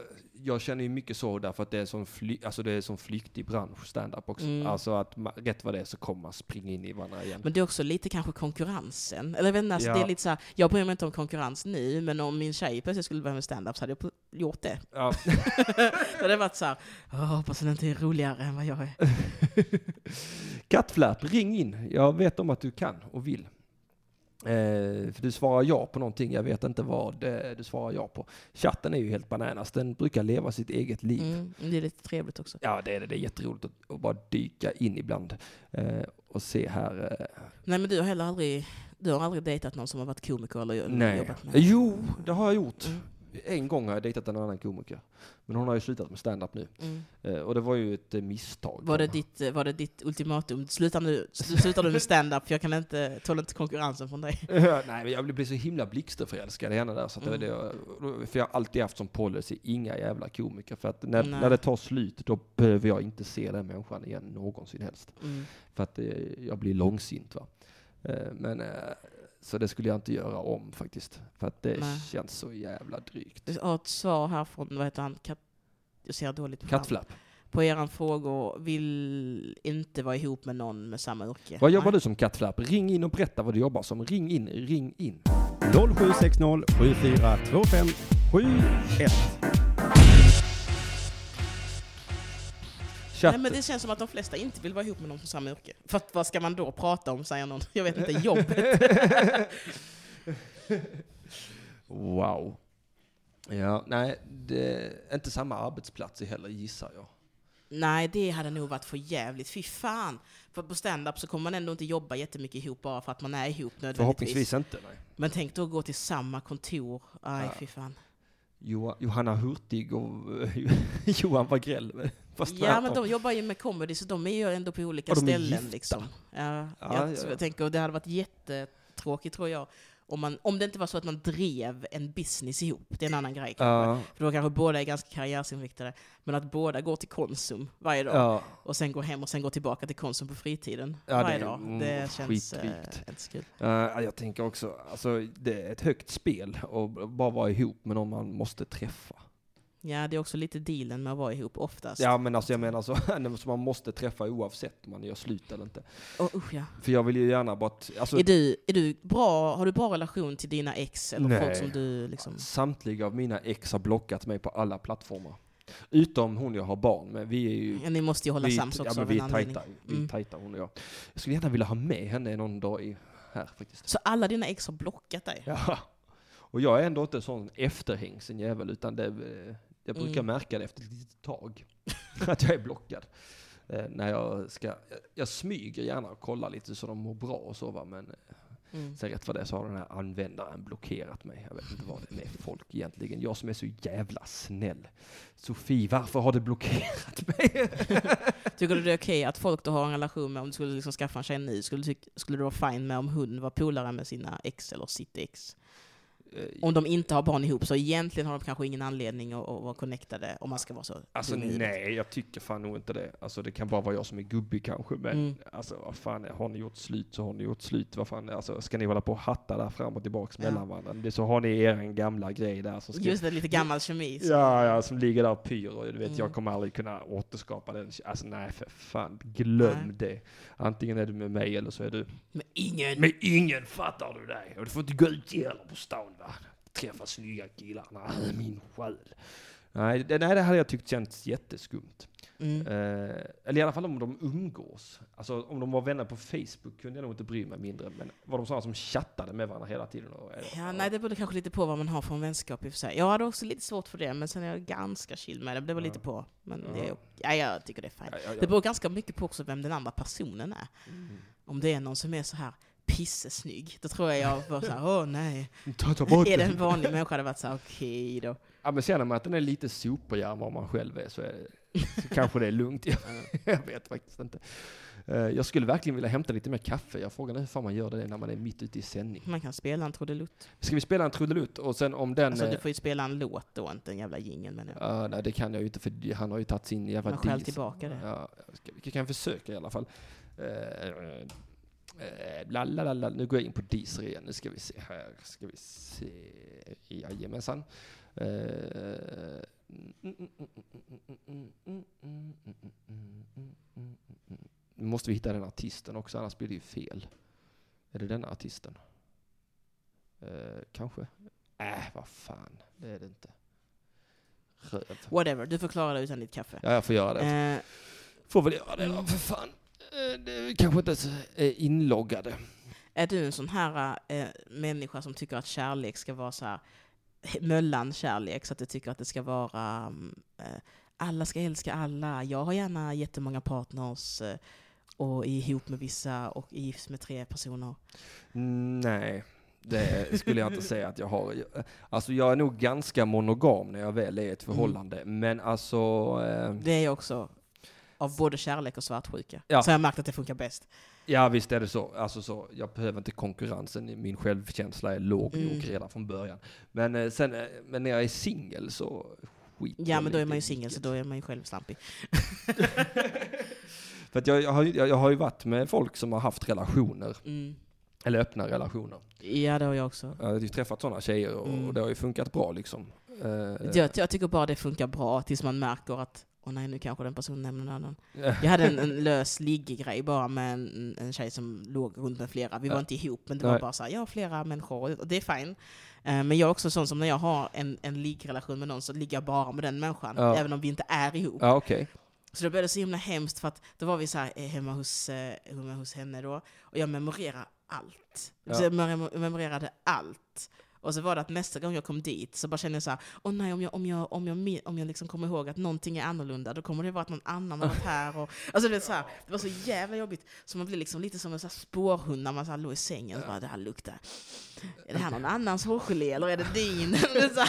jag känner ju mycket så därför att det är sån, fly, alltså det är sån flyktig bransch, stand-up också. Mm. Alltså att ma- rätt vad det är så kommer man springa in i varandra igen. Men det är också lite kanske konkurrensen. Eller jag vet inte, alltså Ja. det är lite så här, jag bryr mig inte om konkurrens nu, men om min tjej plötsligt skulle börja med stand-up så hade jag gjort det. Ja. Då hade det varit så här, "Åh, hoppas den inte är roligare än vad jag är. Kattflärp, ring in. Jag vet om att du kan och vill. Eh, för du svarar ja på någonting, jag vet inte vad eh, du svarar ja på. Chatten är ju helt bananas, den brukar leva sitt eget liv. Mm, det är lite trevligt också. Ja, det är det. Det är jätteroligt att, att bara dyka in ibland eh, och se här. Eh, Nej men du har heller aldrig, du har aldrig dejtat någon som har varit komiker eller nej. jobbat med? Jo, det har jag gjort. Mm, En gång har jag dejtat en annan komiker. Men hon har ju slutat med stand-up nu. mm. Eh, och det var ju ett eh, misstag. Var det, ditt, eh, var det ditt ultimatum? Sluta nu, sl- slutar du med stand-up för jag kan inte, tål inte konkurrensen från dig. Nej, men jag blev så himla blixtförälskad i henne där. Så att Mm. det, för jag har alltid haft som policy, inga jävla komiker. För att när, Nej. när det tar slut, då behöver jag inte se den människan igen någonsin helst. Mm. För att jag blir långsint va. Men, så det skulle jag inte göra om faktiskt. För att det Nej. känns så jävla drygt. Jag har ett svar här från, vad heter han, Kat, jag ser dåligt på. Kattflapp. På eran frågor, vill inte vara ihop med någon med samma yrke. Vad jobbar Nej. du som kattflapp? Ring in och berätta vad du jobbar som. Ring in, ring in. 0760 7425 71. Chatt. Nej men det känns som att de flesta inte vill vara ihop med någon från samma yrke. För att, vad ska man då prata om, säger någon. Jag vet inte, jobbet. Wow. Ja, nej, det är inte samma arbetsplats heller gissar jag. Nej, det hade nog varit för jävligt. Fy fan! För på stand-up så kommer man ändå inte jobba jättemycket ihop bara för att man är ihop nödvändigtvis. Förhoppningsvis inte, nej. Men tänk då att gå till samma kontor. Aj, Ja. fy fan. Jo, Johanna Hurtig och Johan Wagrell. Fast Ja, men de jobbar ju med comedy, så de är ju ändå på olika ställen. Liksom. Ja, Ja, jag, ja. jag tänker, det hade varit jättetråkigt tror jag, om, man, om det inte var så att man drev en business ihop, det är en annan grej kanske. Ja, För då kanske båda är ganska karriärsinriktade. Men att båda går till Konsum varje dag ja, och sen går hem och sen går tillbaka till Konsum på fritiden Ja, varje det dag. mm, Det känns skitdrygt. inte så kul. Ja, jag tänker också, alltså det är ett högt spel och bara vara ihop med någon man måste träffa. Ja, det är också lite dealen med att vara ihop oftast. Ja men alltså jag menar så, så man måste träffa oavsett om man gör slut eller inte. Och, usch, ja. För jag vill ju gärna bara, att- alltså Är, du, är du bra, har du bra relation till dina ex eller Nej. folk som du liksom... samtliga av mina ex har blockat mig på alla plattformar. Utom hon jag har barn med, vi är ju Ja, ni måste ju hålla vi, sams ja, också men av vi är tajta, vi är tajta hon och jag. Jag skulle gärna vilja ha med henne någon dag i, här faktiskt. Så alla dina ex har blockat dig? Ja. Och jag är ändå inte en sån efterhängsen jävel, utan det, jag brukar Mm. märka det efter ett litet tag. att jag är blockad. Eh, när jag ska, jag, jag smyger gärna och kollar lite så de mår bra och så va, men eh, Mm. sen rätt vad det så har den här användaren blockerat mig. Jag vet inte vad det är med folk egentligen. Jag som är så jävla snäll. Sofie, varför har du blockerat mig? Tycker du det är okej att folk du har en relation med, om du skulle liksom skaffa en tjej nu, skulle skulle du vara fine med om hon var polare med sina ex eller sitt ex? Eh, Om de inte har barn ihop, så egentligen har de kanske ingen anledning att, att vara connectade, om man ska vara så Alltså nej, jag tycker fan nog inte det. Alltså det kan bara vara jag som är gubbig kanske, men Mm. alltså vad fan, har ni gjort slut så har ni gjort slut. Vad fan, alltså ska ni hålla på och hatta där fram och tillbaks Ja. mellan varandra? Det, så har ni er en gamla grej där som ska... Just det, lite gammal kemi. så- Ja, ja, som ligger där och pyr och du vet, Mm. jag kommer aldrig kunna återskapa den. Alltså nej, för fan, glöm Nej. det. Antingen är du med mig eller så är du Men ingen! med ingen, fattar du det? Och du får inte gå ut heller på stan? Träffa snygga killar, nej min själ. Nej det, nej, det hade jag tyckt känts jätteskumt. Mm. Eh, eller i alla fall om de umgås. Alltså om de var vänner på Facebook kunde jag nog inte bry mig mindre. Men var de sådana som chattade med varandra hela tiden? Och, Ja, nej, det beror kanske lite på vad man har för en vänskap i och för sig. Jag hade också lite svårt för det, men sen är jag ganska chill med det. Det var lite på. Men det är, Ja. ja, jag tycker det är fint. Ja, ja, ja. Det beror ganska mycket på också vem den andra personen är. Mm. Om det är någon som är så här pissesnygg, då tror jag jag var såhär, åh nej. Ta, ta bort Är det en vanlig människa hade varit såhär, okej då. Ja, men känner man att den är lite sopigare om man själv är så, är så kanske det är lugnt. Jag, jag vet faktiskt inte. Eh, jag skulle verkligen vilja hämta lite mer kaffe. Jag frågar hur fan man gör det när man är mitt ute i sändning. Man kan spela en trudelutt. Ska vi spela en trudelutt och sen om den... Alltså eh, du får ju spela en låt då, inte en jävla jingel men. Ja, nej, det kan jag ju inte för han har ju tagit sin jävla Man dis. tillbaka det. Ja, vi kan försöka i alla fall. Uh, uh, la, la. Nu går jag in på Deezer igen. Nu ska vi se här. Ska vi se. Jajamensan. Uh, nu måste vi hitta den artisten också, annars blir det ju fel. Är det den artisten? Eh, kanske? Äh, vad fan. Det är det inte. Röv. Whatever, du får klara det utan ditt kaffe. Ja, jag får göra det. Eh, Får väl göra det då, för fan. Eh, kanske inte ens är inloggade. är du en sån här eh, människa som tycker att kärlek ska vara så här möllan-kärlek, så att du tycker att det ska vara mm, eh, alla ska älska alla, jag har gärna jättemånga partners eh, och är ihop med vissa och är gift med tre personer. Mm, Nej, det skulle jag inte säga att jag har. Alltså jag är nog ganska monogam när jag väl är i ett Mm. förhållande. Men alltså... Eh, Det är jag också. Av både kärlek och svartsjuka. Ja. Så har jag märkt att det funkar bäst. ja visst är det så. Alltså så. Jag behöver inte konkurrensen. Min självkänsla är låg Mm. nog redan från början. Men, eh, sen, eh, men när jag är singel så skiter Ja, men då är man ju singel, så då är man ju själv slampig. För jag, jag, har, jag, jag har ju varit med folk som har haft relationer. Mm. Eller öppna relationer. Ja, det har jag också. Jag har ju träffat sådana tjejer och, Mm. och det har ju funkat bra liksom. Eh, Jag, jag tycker bara det funkar bra tills man märker att Åh nej, nu kanske den personen nämner någon annan. Jag hade en, en lös liggegrej bara med en, en tjej som låg runt med flera. Vi var inte ihop, men det Nej. var bara så här, jag har flera människor och det är fine. Eh, Men jag är också sån som när jag har en, en liggrelation med någon så ligger jag bara med den människan, Ja. även om vi inte är ihop. Ja, okej. Så då blev det så himla hemskt för att då var vi så här, eh, hemma, hos, eh, hemma hos henne då, och jag memorerade allt. Ja. Så jag mem- memorerade allt. Och så var det att nästa gång jag kom dit så bara kände jag så här, åh nej om jag, om jag, om jag, om jag liksom kommer ihåg att någonting är annorlunda, då kommer det vara att någon annan har varit här. Och, alltså det, så här, det var så jävla jobbigt. Så man blir liksom lite som en så här spårhund när man så här låg i sängen. Så bara, det här luktar, är det här någon annans hårgelé eller är det din? Det.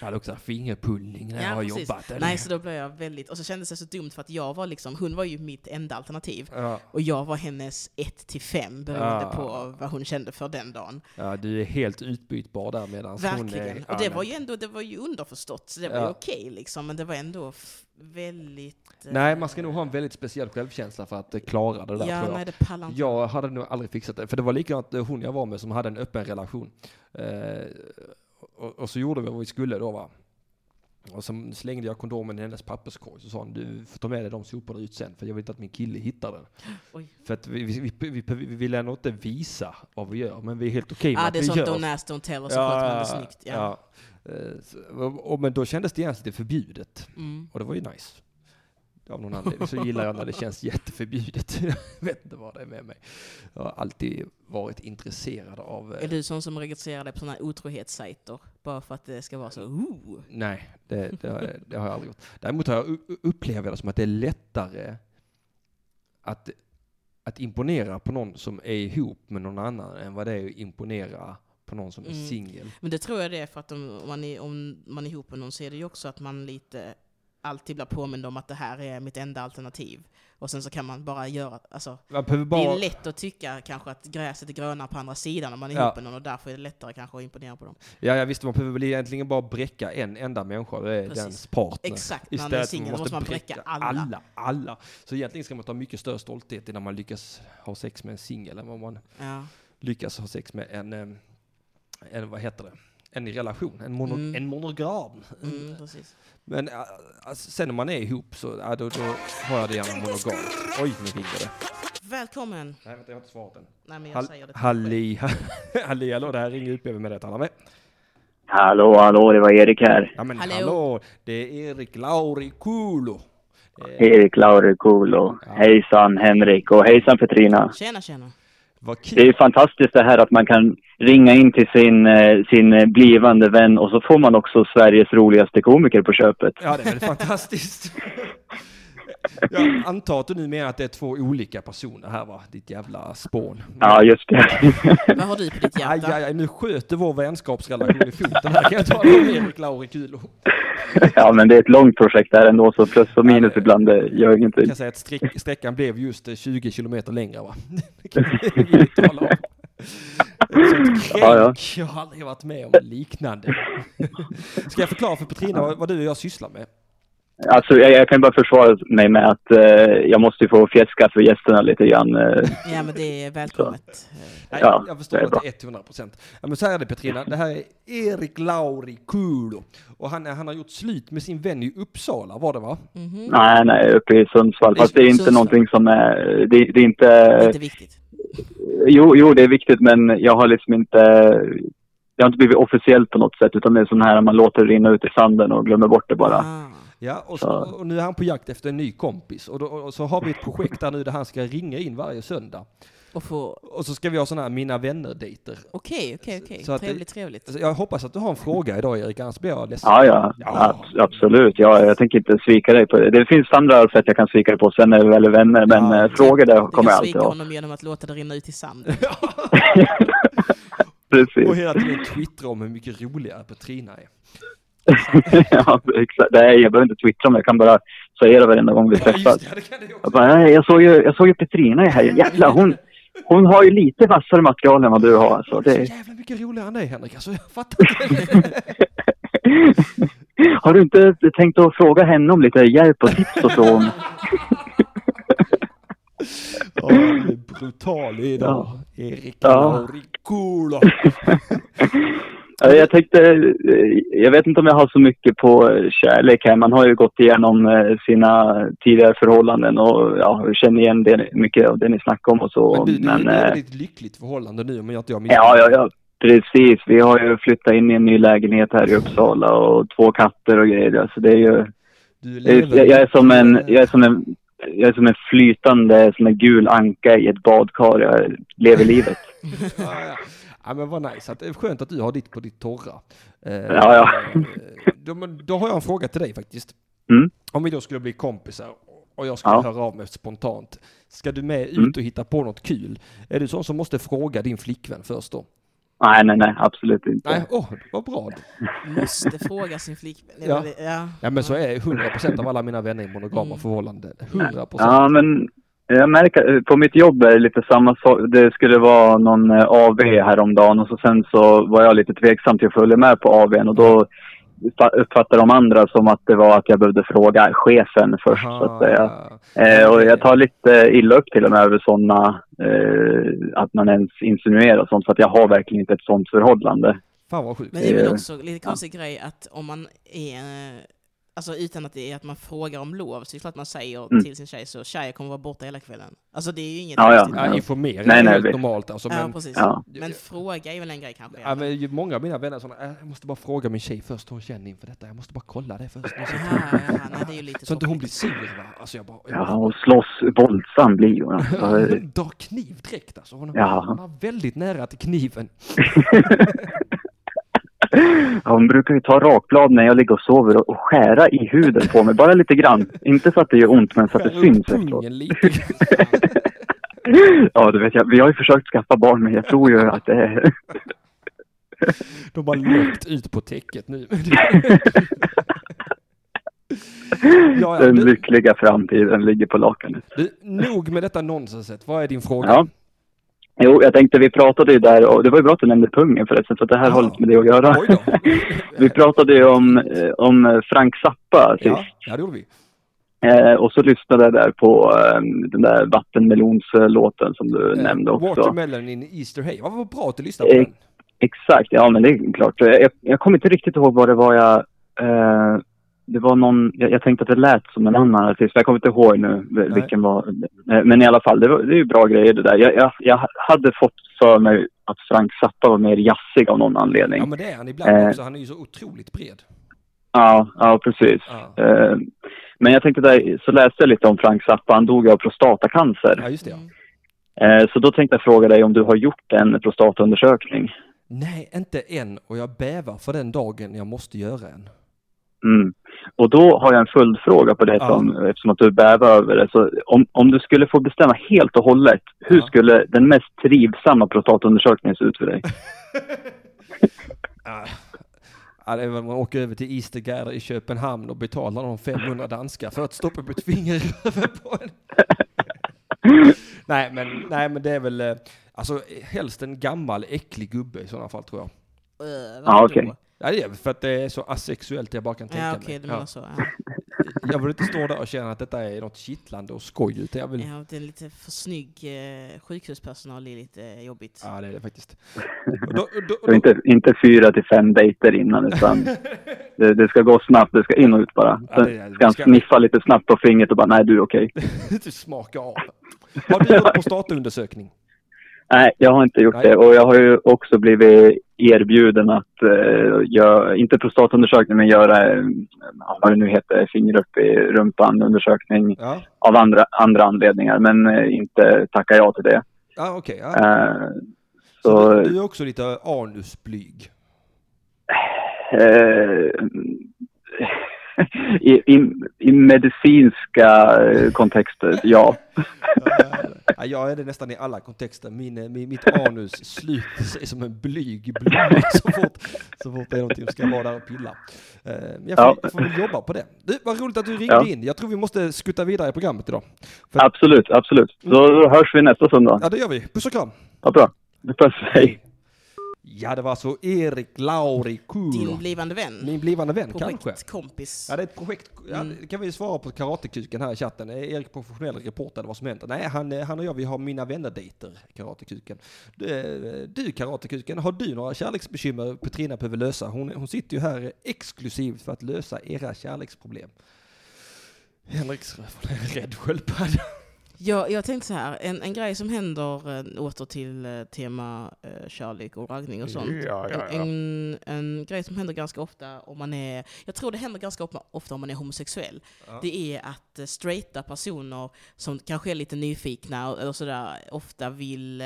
Jag luktar fingerpullning när jag har precis. jobbat. eller? Nej, så då blev jag väldigt, och så kändes det så dumt för att jag var liksom, hon var ju mitt enda alternativ. Ja, Och jag var hennes 1 till 5 beroende Ah. på vad hon kände för den dagen. ja, du är helt utbytbar där medan hon Verkligen. är... och det var ju ändå, det var ju underförstått, så det var Ja. ju okej liksom, men det var ändå väldigt... eh, Nej, man ska nog ha en väldigt speciell självkänsla för att eh, klara det där Ja, tror jag. nej det pallar inte. Jag hade nog aldrig fixat det, för det var likadant eh, hon jag var med som hade en öppen relation. Eh, och, och så gjorde vi vad vi skulle då va. Och så slängde jag kondomen i hennes papperskorg, så sa hon du får ta med dig de soporna ut sen, för jag vill inte att min kille hittar den. Oj. För att vi, vi, vi, vi, vi vill ändå inte visa vad vi gör, men vi är helt okej med Ja, att det är vi sånt gör. don't ask, don't tell och så sköter man det snyggt. Ja. ja. Eh, så- och, men då kändes det genast lite förbjudet. Mm. Och det var ju nice. Av någon anledning så gillar jag när det känns jätteförbjudet. jag vet inte vad det är med mig. Jag har alltid varit intresserad av... eh, Är du sån som registrerar dig på såna här otrohetssajter? Bara för att det ska vara så, ooh. Nej, det, det, har, det har jag aldrig gjort. Däremot har jag u- u- upplever det som att det är lättare att, att imponera på någon som är ihop med någon annan än vad det är att imponera på någon som är Mm. singel. Men det tror jag det är för att om man är, om man är ihop med någon så är det ju också att man lite alltid blir påmind om att det här är mitt enda alternativ. Och sen så kan man bara göra, alltså behöver Det bara... är lätt att tycka kanske att gräset är grönare på andra sidan om man är Ja. ihop med någon och därför är det lättare kanske att imponera på dem. Ja, jag visste man behöver väl egentligen bara bräcka en enda människa, det är Precis. dens partner. Exakt, när man är singel att måste man bräcka alla. alla. Alla, Så egentligen ska man ta mycket större stolthet innan man lyckas ha sex med en singel än vad man Ja. lyckas ha sex med en, en vad heter det, en i relation, en, mono, Mm. en monogam. Mm. Men ä, alltså, sen när man är ihop så, ja, då, då har jag det gärna monogamt. Oj, nu ringer det. Välkommen! Nej, vänta, jag har inte svarat än. Nej men jag Hall, säger det halli, halli, hallå, det här ringer UPV med det, talar med. Hallå, hallå, det var Erik här. Ja men Hallå. hallå, det är Erik Lauri Kulo. Eh, Erik Laurikulo. Ja. Hejsan Henrik och hejsan Petrina. Tjena tjena! Det är fantastiskt det här att man kan ringa in till sin, eh, sin eh, blivande vän och så får man också Sveriges roligaste komiker på köpet. Ja, det är väl fantastiskt. Jag antar att du nu menar att det är två olika personer här va, ditt jävla spån. Ja, just det. Vad har du på ditt Aj, hjärta? aj, aj, nu sköter vår vänskapsrelation i foten här kan jag tala om Erik Lauri Kulo. ja, men det är ett långt projekt här ändå, så plus och minus ibland det gör Jag ingenting. kan säga att sträck, sträckan blev just eh, 20 kilometer längre va? Det kan vi tala om. Sånt Ja, ja. kränk. Jag har aldrig varit med om liknande. Ska jag förklara för Petrina vad, vad du och jag sysslar med? Alltså, jag, jag kan bara försvara mig med att eh, jag måste ju få fjäska för gästerna lite grann. Eh, Ja men det är välkommet. Nej, Ja, jag förstår det att det är 100 procent. Ja, men så här är det Petrina, det här är Erik Lauri Kulo. Och han, han har gjort slut med sin vän i Uppsala, var det va? Mhm. nej, nej, uppe i Sundsvall. Fast det är inte Sundsvall. någonting som är... Det, det är inte... Det är inte viktigt. Jo, jo, det är viktigt, men jag har liksom inte... Det har inte blivit officiellt på något sätt, utan det är sån här man låter det rinna ut i sanden och glömmer bort det bara. Ah. Ja, och, så, och nu är han på jakt efter en ny kompis. Och, då, och så har vi ett projekt där nu där han ska ringa in varje söndag. Och få... Och så ska vi ha sådana här mina vänner-dejter. Okej, okej, okej. Det- Trevligt, trevligt. Så jag hoppas att du har en fråga idag Erik, annars blir jag ledsen. Ja, ja, Ja. Abs- absolut. Ja, jag tänker inte svika dig på det. Det finns andra sätt jag kan svika dig på, sen är vi väl vänner, men Ja. eh, frågor där Du kommer jag kan alltid svika ha. honom genom att låta det rinna ut i sanden. Precis. Och hela tiden twittra om hur mycket roligare Petrina är. ja, exakt. Nej, jag behöver inte twittra om det. Jag kan bara säga det varenda gång vi Ja, träffas. just det, det Jag, bara, nej, jag, såg ju, jag såg ju Petrina här. Jävlar, hon, hon har ju lite vassare material än vad du har. Så Så det, jävla mycket roligare än dig Henrik, alltså jag fattar inte. har du inte tänkt att fråga henne om lite hjälp och tips och så? Ja, brutal idag. Erik Ja. Ja, Jag tänkte, eh, jag vet inte om jag har så mycket på eh, kärlek här. Man har ju gått igenom eh, sina tidigare förhållanden och ja, känner igen det, mycket av det ni snackar om och så. Men du, Men, du är ett lyckligt förhållande nu om jag inte jag ja, ja, ja, precis. Vi har ju flyttat in i en ny lägenhet här i Uppsala och två katter och grejer. Alltså det är ju, jag, jag är som en, jag är som en, jag är som en flytande, som en gul anka i ett badkar. Jag lever livet. Ja, ja. Ja men vad nice, att, det är skönt att du har ditt på ditt torra. Eh, Ja, ja. eh, Då, då har jag en fråga till dig faktiskt. Mm. Om vi då skulle bli kompisar och jag skulle Ja. höra av mig spontant. Ska du med ut Mm. och hitta på något kul? Är du sån som måste fråga din flickvän först då? Nej, nej, nej, absolut inte. Nej, åh, vad bra. Måste fråga sin flickvän. Ja. Ja. Ja. Ja men så är 100% av alla mina vänner i monogama Mm. förhållanden. 100%. Ja, men jag märker eh, på mitt jobb är det lite samma sak. Det skulle vara någon eh, AV häromdagen och så sen så var jag lite tveksam till att följa med på AWn och då fa- uppfattade de andra som att det var att jag behövde fråga chefen först så att säga. Eh, och jag tar lite illa upp till och med över sådana, eh, att man ens insinuerar sånt för att jag har verkligen inte ett sånt förhållande. Fan vad sjukt. Men det är väl Eh, också lite konstig grej att om man är, eh, alltså utan att det är att man frågar om lov, så är det klart man säger Mm. till sin tjej så tjejer kommer vara borta hela kvällen. Alltså det är ju inget Ja, ja. Ja, informera Nej, är nej, helt vi- normalt alltså. Ja, Men, precis. Ja. Men fråga är väl en grej kanske. ja, men många av mina vänner är såna, äh, jag måste bara fråga min tjej först hon känner inför detta. Jag måste bara kolla det först. Så, Jaha, jaha, nej, det är ju lite så inte hon blir sur va. Alltså jag bara... Ja, och slåss våldsam blir hon. Ja, Alltså. hon drar kniv direkt alltså. Hon, Ja. hon har väldigt nära till kniven. Hon brukar ju ta rakblad när jag ligger och sover och- och skära i huden på mig, bara lite grann. Inte för att det gör ont, men för att det syns efteråt. Ja, du vet jag. Vi har ju försökt skaffa barn, men jag tror ju att det är... De har löpt ut på täcket nu. ja, Den lyckliga framtiden ligger på lakanet. nog med detta nonsenset. Vad är din fråga? Ja. Jo, jag tänkte vi pratade ju där, och det var ju bra att du nämnde pungen förresten, för att det här Ja. har lite med det att göra. Vi pratade ju om, eh, om Frank Zappa sist. Ja, det gjorde vi. Eh, och så lyssnade jag där på eh, den där vattenmelonslåten som du nämnde Eh, också. Watermelon in Easter Hay. Vad bra att du lyssnade på Eh, den. Exakt, ja men det är klart. Jag, jag kommer inte riktigt ihåg vad det var jag... Det var någon, jag, jag tänkte att det lät som en annan artist, jag kommer inte ihåg nu vil- vilken var. eh, Men i alla fall, det, var, det är ju bra grejer det där. Jag, jag, jag hade fått för mig att Frank Zappa var mer jazzig av någon anledning. Ja, men det är han ibland Eh. också. Han är ju så otroligt bred. Ja, ja precis. Ja, Eh, men jag tänkte där, så läste jag lite om Frank Zappa, han dog av prostatacancer. ja just det ja. Eh, så då tänkte jag fråga dig om du har gjort en prostataundersökning? Nej, inte än. Och jag bävar för den dagen jag måste göra en. Mm. Och då har jag en följdfråga på det Ja. som, eftersom att du bävar över det. Så om, om du skulle få bestämma helt och hållet, hur Ja. skulle den mest trivsamma prostataundersökningen se ut för dig? Ja, det är väl man åker över till Eastergärde i Köpenhamn och betalar de 500 danska för att stoppa upp ett finger på en. nej, men, nej, men det är väl, eh, alltså helst en gammal äcklig gubbe i sådana fall tror jag. Uh, Ja, okej. Ja, det är för att det är så asexuellt jag bara kan tänka Ja, okej, mig. du menar Ja. så. Ja. Jag vill inte stå där och känna att detta är något kittlande och skoj, utan jag vill... Ja, det är lite för snygg eh, sjukhuspersonal, det är lite eh, jobbigt. Ja, det är det faktiskt. Då, då, då, inte, inte fyra till fem dejter innan, utan det, det ska gå snabbt, det ska in och ut bara. Ja, det Sen är- ska han ska- sniffa lite snabbt på fingret och bara, nej du är okej. du smaka av. Har du gjort prostataundersökning? Nej, jag har inte gjort Nej. det. Och jag har ju också blivit erbjuden att uh, göra, inte prostataundersökning, men göra, eh, vad det nu heter, finger upp i rumpan undersökning Ja, av andra, andra anledningar, men eh, inte tacka ja till det. ja okej. ja. Eh, Så så, du, du är också lite anusblyg? I, i, I medicinska eh, kontexter, ja. Ja, jag är det nästan i alla kontexter. Min, eh, min, mitt anus sluter sig som en blyg blomma så fort, så fort det är någonting som ska vara där och pilla. Eh, Jag får, Ja. får väl jobba på det. Du, vad roligt att du ringde Ja. in. Jag tror vi måste skutta vidare i programmet idag. För, Absolut, absolut. Då hörs vi nästa söndag. ja, det gör vi. Puss och kram. Ja, bra. Puss, hej. Ja, det var så Erik Lauri Kulo. Din blivande vän. Min blivande vän kanske. Projektkompis. Ja, det är ett projekt. Ja, Mm. det kan vi svara på Karatekuken här i chatten. Är Erik professionell reporter eller vad som händer? Nej, han, han och jag, vi har mina vänner-dejter, Karatekuken. Du, du Karatekuken, har du några kärleksbekymmer Petrina behöver lösa? Hon, hon sitter ju här exklusivt för att lösa era kärleksproblem. Henriks rädd sköldpadda. Jag, jag tänkte så här, en, en grej som händer eh, åter till eh, tema eh, kärlek och raggning och sånt. Ja, ja, ja. En, en grej som händer ganska ofta om man är, jag tror det händer ganska ofta- om man är homosexuell. Det är att straighta personer som kanske är lite nyfikna och- eller sådär ofta vill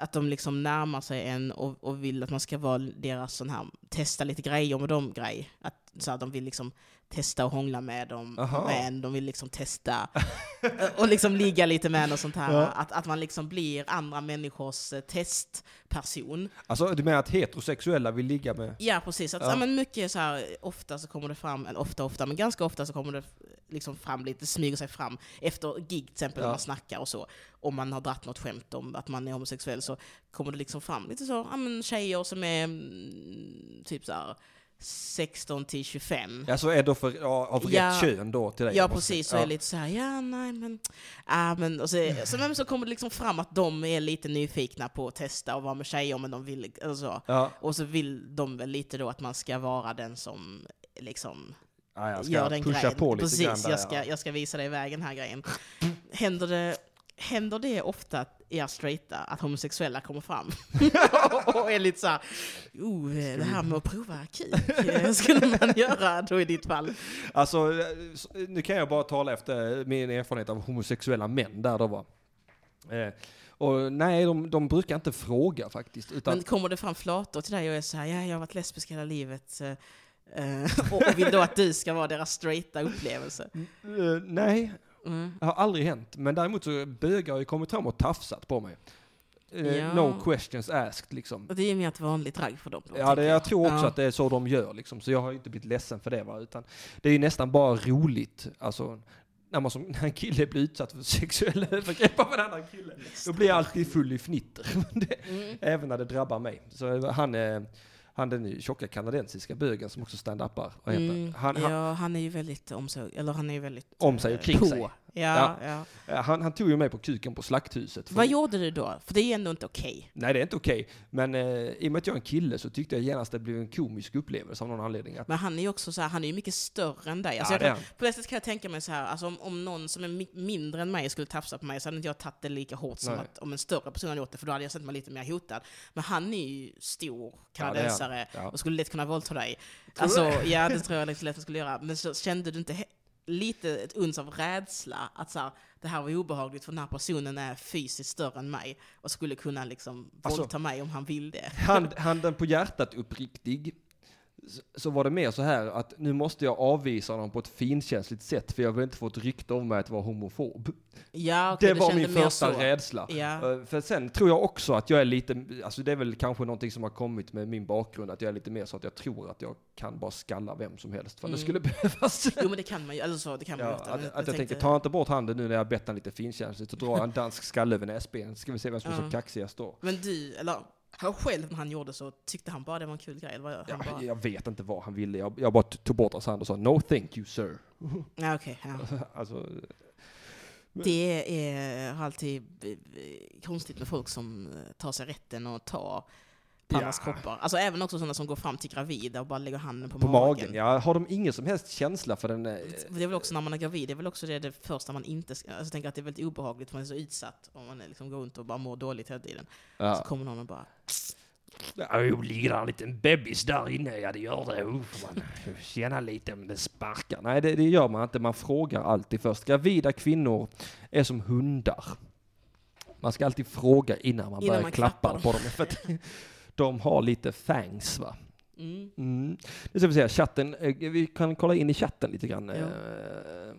att de liksom närmar sig en och, och vill att man ska vara deras sån här, testa lite grejer med dem grej. Att, så att de vill liksom testa och hångla med dem, Aha. med en, de vill liksom testa och liksom ligga lite med en och sånt här. Ja. Att, att man liksom blir andra människors eh, testperson. Alltså du menar att heterosexuella vill ligga med? Ja, precis. Att, Ja. ja. men mycket så här, ofta så kommer det fram, eller ofta ofta, men ganska ofta så kommer det liksom fram lite, smyger sig fram efter gig till exempel, Ja. när man snackar och så. Om man har dratt något skämt om att man är homosexuell så kommer det liksom fram lite så, ja men tjejer som är mm, typ så här 16 till 25. Alltså är då för, ja, av rätt Ja. kön då till dig? Ja precis, så är det lite så här, ja nej men, ah, men och så, så, men så kommer det liksom fram att de är lite nyfikna på att testa och vara med tjejer men de vill, eller så. Ja, Och så vill de väl lite då att man ska vara den som liksom ja jag ska gör den pusha grejen. på lite Precis, grann där, jag, ska, ja. jag ska visa dig vägen här grejen. Händer det, händer det ofta att er straighta, att homosexuella kommer fram och är lite såhär, oh, det här med att prova kuk, eh, skulle man göra då i ditt fall? Alltså, eh, nu kan jag bara tala efter min erfarenhet av homosexuella män där då var. Eh, och nej, de, de brukar inte fråga faktiskt. Utan, Men kommer det fram flator till dig och är såhär, ja jag har varit lesbisk hela livet, och vill då att du ska vara deras straighta upplevelse? eh, nej, Mm. det har aldrig hänt. Men däremot så bögar har ju kommit fram och tafsat på mig. Eh, Ja. No questions asked liksom. Och det är mer ett vanligt drag för dem Ja, det, jag tror också Ja. att det är så de gör liksom, så jag har ju inte blivit ledsen för det va, utan det är ju nästan bara roligt, alltså när man som när en kille blir utsatt för sexuella övergrepp av en annan kille, då blir jag alltid full i fnitter. Det, Mm. Även när det drabbar mig. Så han är, han den tjocka kanadensiska bögen som också stand-upar, vad heter Mm, han? Han, ja, han är ju väldigt omsorg, eller han är ju väldigt... Om sig och eh, kring på. sig. Ja, ja. han, han, han tog ju mig på kuken på slakthuset. Vad gjorde du då? För det är ändå inte okej. Nej, det är inte okej. Men eh, i och med att jag är en kille så tyckte jag genast att det blev en komisk upplevelse av någon anledning. Att, Men han är ju också så här, han är ju mycket större än dig. Alltså ja, kan, på det sättet kan jag tänka mig så här, alltså om, om någon som är mi mindre än mig skulle tafsa på mig så hade inte jag tagit det lika hårt som att om en större person hade gjort det, för då hade jag känt mig lite mer hotad. Men han är ju stor Ja, kanadensare Ja. och skulle lätt kunna våldta dig. Tror Alltså, du ja det tror jag lätt, lätt skulle göra. Men så kände du inte lite ett uns av rädsla att så här, det här var obehagligt för den här personen är fysiskt större än mig och skulle kunna liksom Alltså- våldta mig om han vill det. Hand, handen på hjärtat uppriktig, så, så var det mer så här att nu måste jag avvisa honom på ett finkänsligt sätt för jag vill inte få ett rykte om mig att vara homofob. Ja, okej, det du var min första så. rädsla. Ja. Eh, För sen tror jag också att jag är lite, alltså det är väl kanske någonting som har kommit med min bakgrund, att jag är lite mer så att jag tror att jag kan bara skalla vem som helst för det Mm. skulle behövas. Jo men det kan man ju, eller så, det kan man Ja, ju att, att jag tänkte- tänker, ta inte bort handen nu när jag har bett han lite finkänsligt och dra en dansk skalle över näsbenet, ska vi se vem som är så Ja. kaxigast då. Men du, eller han själv när han gjorde så, tyckte han bara det var en kul grej? Vad, Ja, bara, jag vet inte vad han ville, jag, jag bara tog bort hans hand och sa no thank you sir. ja, okej, ja. Alltså, Det är alltid eh, konstigt med folk som eh, tar sig rätten och tar på Ja. kroppar. Alltså även också sådana som går fram till gravida och bara lägger handen på, på magen, ja. Har de ingen som helst känsla för den? eh, Det är väl också när man är gravid, det är väl också det, det första man inte ska... Alltså jag tänker att det är väldigt obehagligt, för man är så utsatt om man är liksom går runt och bara mår dåligt hela tiden. Så Ja. kommer någon och bara... Jo, ligger där en liten bebis där inne? Ja, det gör det. Oh, man känna lite om det sparkar. Nej, det, det gör man inte. Man frågar alltid först. Gravida kvinnor är som hundar. Man ska alltid fråga innan man Innan börjar man klappa klappar på dem. För att de har lite fangs, va? Mm. Mm. Nu ska vi se, chatten. eh, Vi kan kolla in i chatten lite grann. Ja. Eh,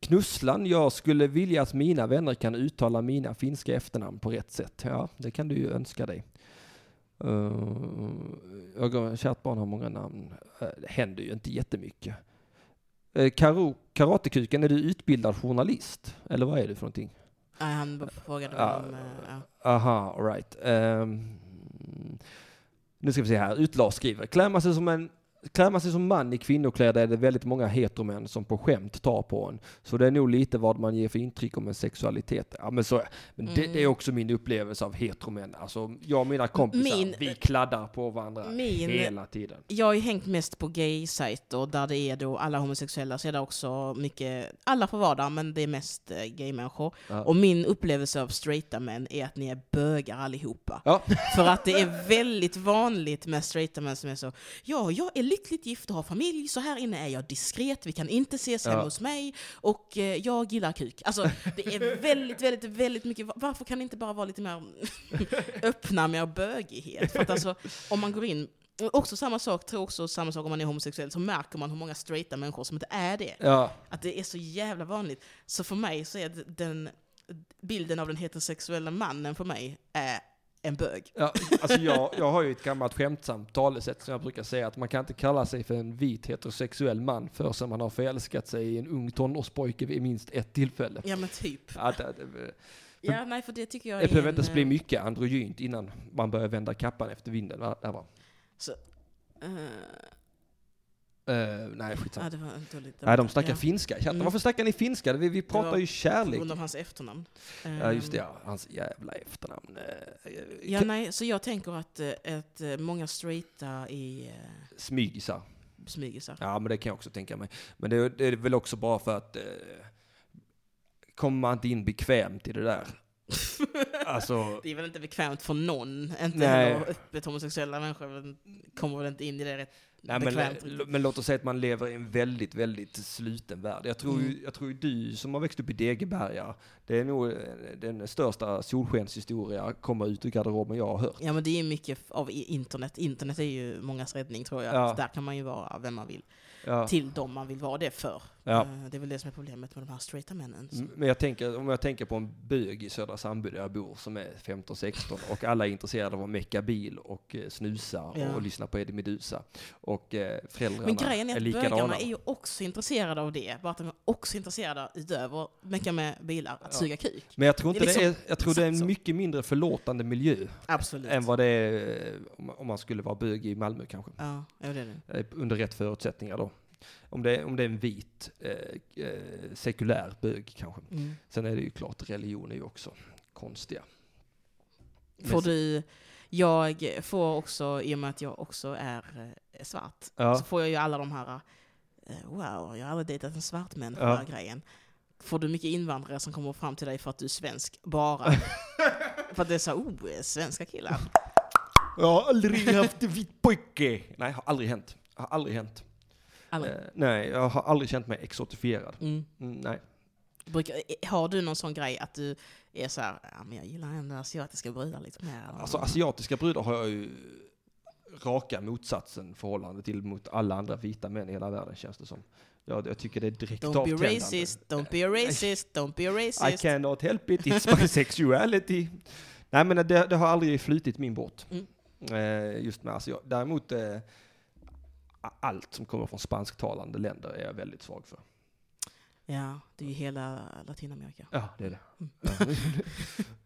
Knusslan, jag skulle vilja att mina vänner kan uttala mina finska efternamn på rätt sätt. Ja, det kan du ju önska dig. Uh, kärt barn har många namn. Det händer ju inte jättemycket. Uh, Karo, Karatekuken, är du utbildad journalist? Eller vad är du för någonting? Nej, han frågade Ja. om... ja. Aha, all right. Ehm, nu ska vi se här. Utlas skriver. Klär man sig som en Klär man sig som man i kvinnokläder är det väldigt många heteromän som på skämt tar på en. Så det är nog lite vad man ger för intryck om en sexualitet. Ja men så, men det, Mm. det är också min upplevelse av heteromän. Alltså jag och mina kompisar, Min- vi kladdar på varandra Min- hela tiden. Jag har ju hängt mest på gay-sajter där det är då alla homosexuella, så är det också mycket, alla får vara där, men det är mest eh, gay-människor. Ja. Och min upplevelse av straighta män är att ni är bögar allihopa. Ja. För att det är väldigt vanligt med straighta män som är så, ja, jag är lyckligt gift och har familj, så här inne är jag diskret, vi kan inte ses hemma Ja. hos mig och eh, jag gillar kuk. Alltså det är väldigt, väldigt, väldigt mycket, varför kan det inte bara vara lite mer öppna med bögighet? För att alltså, om man går in, också samma sak, tror också samma sak om man är homosexuell, så märker man hur många straighta människor som inte är det. Ja, Att det är så jävla vanligt. Så för mig så är den bilden av den heterosexuella mannen för mig är en bög. ja alltså jag, jag har ju ett gammalt skämtsamt talesätt som jag brukar säga att man kan inte kalla sig för en vit heterosexuell man förrän man har förälskat sig i en ung tonårspojke vid minst ett tillfälle. Ja men typ. Att, att, Ja, nej för det tycker jag det behöver en, inte bli eh, mycket androgynt innan man börjar vända kappan efter vinden. Va? Det var. eh, Uh, nej, skitsamma. ja. Nej, de snackar ja. finska. Chatten, Mm. varför snackar ni finska? Vi, vi pratar var ju På kärlek. grund av hans efternamn. Ja, just det, Ehm, ja. Hans jävla efternamn. Eh, Ja, nej, så jag tänker att, eh, att eh, många straighta eh, Smygisar. smygisar. Ja, men det kan jag också tänka mig. Men det, det är väl också bara för att eh, kommer man inte in bekvämt i det där. alltså, Det är väl inte bekvämt för någon, inte Nej. öppet homosexuella människor kommer väl inte in i det rätt nej, men, bekvämt. men låt oss säga att man lever i en väldigt, väldigt sluten värld. Jag tror, Mm. jag tror du som har växt upp i Degeberga, det är nog eh, den största solskenshistoria kommer ut ur garderoben jag har hört. Ja men det är mycket av internet. Internet är ju mångas räddning tror jag. Ja. Där kan man ju vara vem man vill. Ja. Till dem man vill vara det för. Ja. Eh, Det är väl det som är problemet med de här straighta männen. Så- M- Men jag tänker, om jag tänker på en bög i Södra Sandby där jag bor som är 15-16 och alla är intresserade av att mecka bil och eh, snusa Ja. och lyssna på Eddie Meduza. Och eh, föräldrarna Men grejen är är att likadana. bögarna är ju också intresserade av det. Bara att de är också intresserade utöver mecka med bilar, att Ja. suga kuk. Men jag tror Det inte är det är, liksom jag tror det är en mycket mindre förlåtande miljö Absolut. än vad det är om- man skulle vara bög i Malmö kanske. Ja, det är det. Under rätt förutsättningar då. Om det, är- om det är en vit, eh, eh, sekulär bög kanske. Mm. Sen är det ju klart, religion är ju också konstiga. Får du, jag får också, i och med att jag också är eh, svart, Ja. så får jag ju alla de här, eh, wow, jag har aldrig dejtat en svart människa Ja. grejen. Får du mycket invandrare som kommer fram till dig för att du är svensk, bara? för att det är så, oh, svenska killar. Jag har aldrig haft en vit pojke. Nej, har aldrig hänt. Har aldrig hänt. Aldrig. Eh, nej, jag har aldrig känt mig exotifierad. Mm. Mm, nej. Brukar, eh, har du någon sån grej att du är så här, ja men jag gillar ändå asiatiska brudar lite mer? Alltså asiatiska brudar har jag ju raka motsatsen förhållande till mot alla andra vita män i hela världen känns det som. Jag, jag tycker det är direkt Don't be avtändande. racist, don't be racist, don't be a I racist. cannot help it, it's my sexuality. Nej men det, det har aldrig flutit min båt. Mm. Eh, just med asiat. Däremot eh, allt som kommer från spansktalande länder är jag väldigt svag för. Ja, det är ju hela Latinamerika. Ja, det är det. Mm.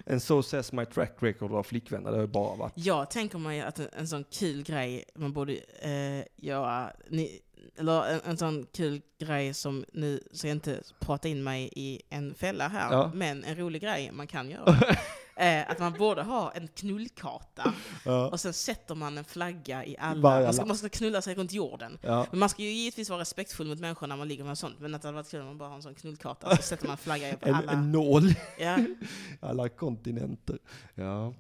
And so says my track record av flickvänner, det har ju bara varit Jag tänker mig att en, en sån kul grej man borde eh, göra, ni, eller en, en sån kul grej som nu, så jag inte pratar in mig i en fälla här, Ja. men en rolig grej man kan göra. eh, att man borde ha en knullkarta Ja. och sen sätter man en flagga i alla, Varje man ska, man ska knulla sig runt jorden. Ja. Men man ska ju givetvis vara respektfull mot människor när man ligger med sånt, men att det hade varit kul om man bara har en sån knullkarta, så sätter man en flagga på alla. en nål Ja. alla kontinenter. Ja.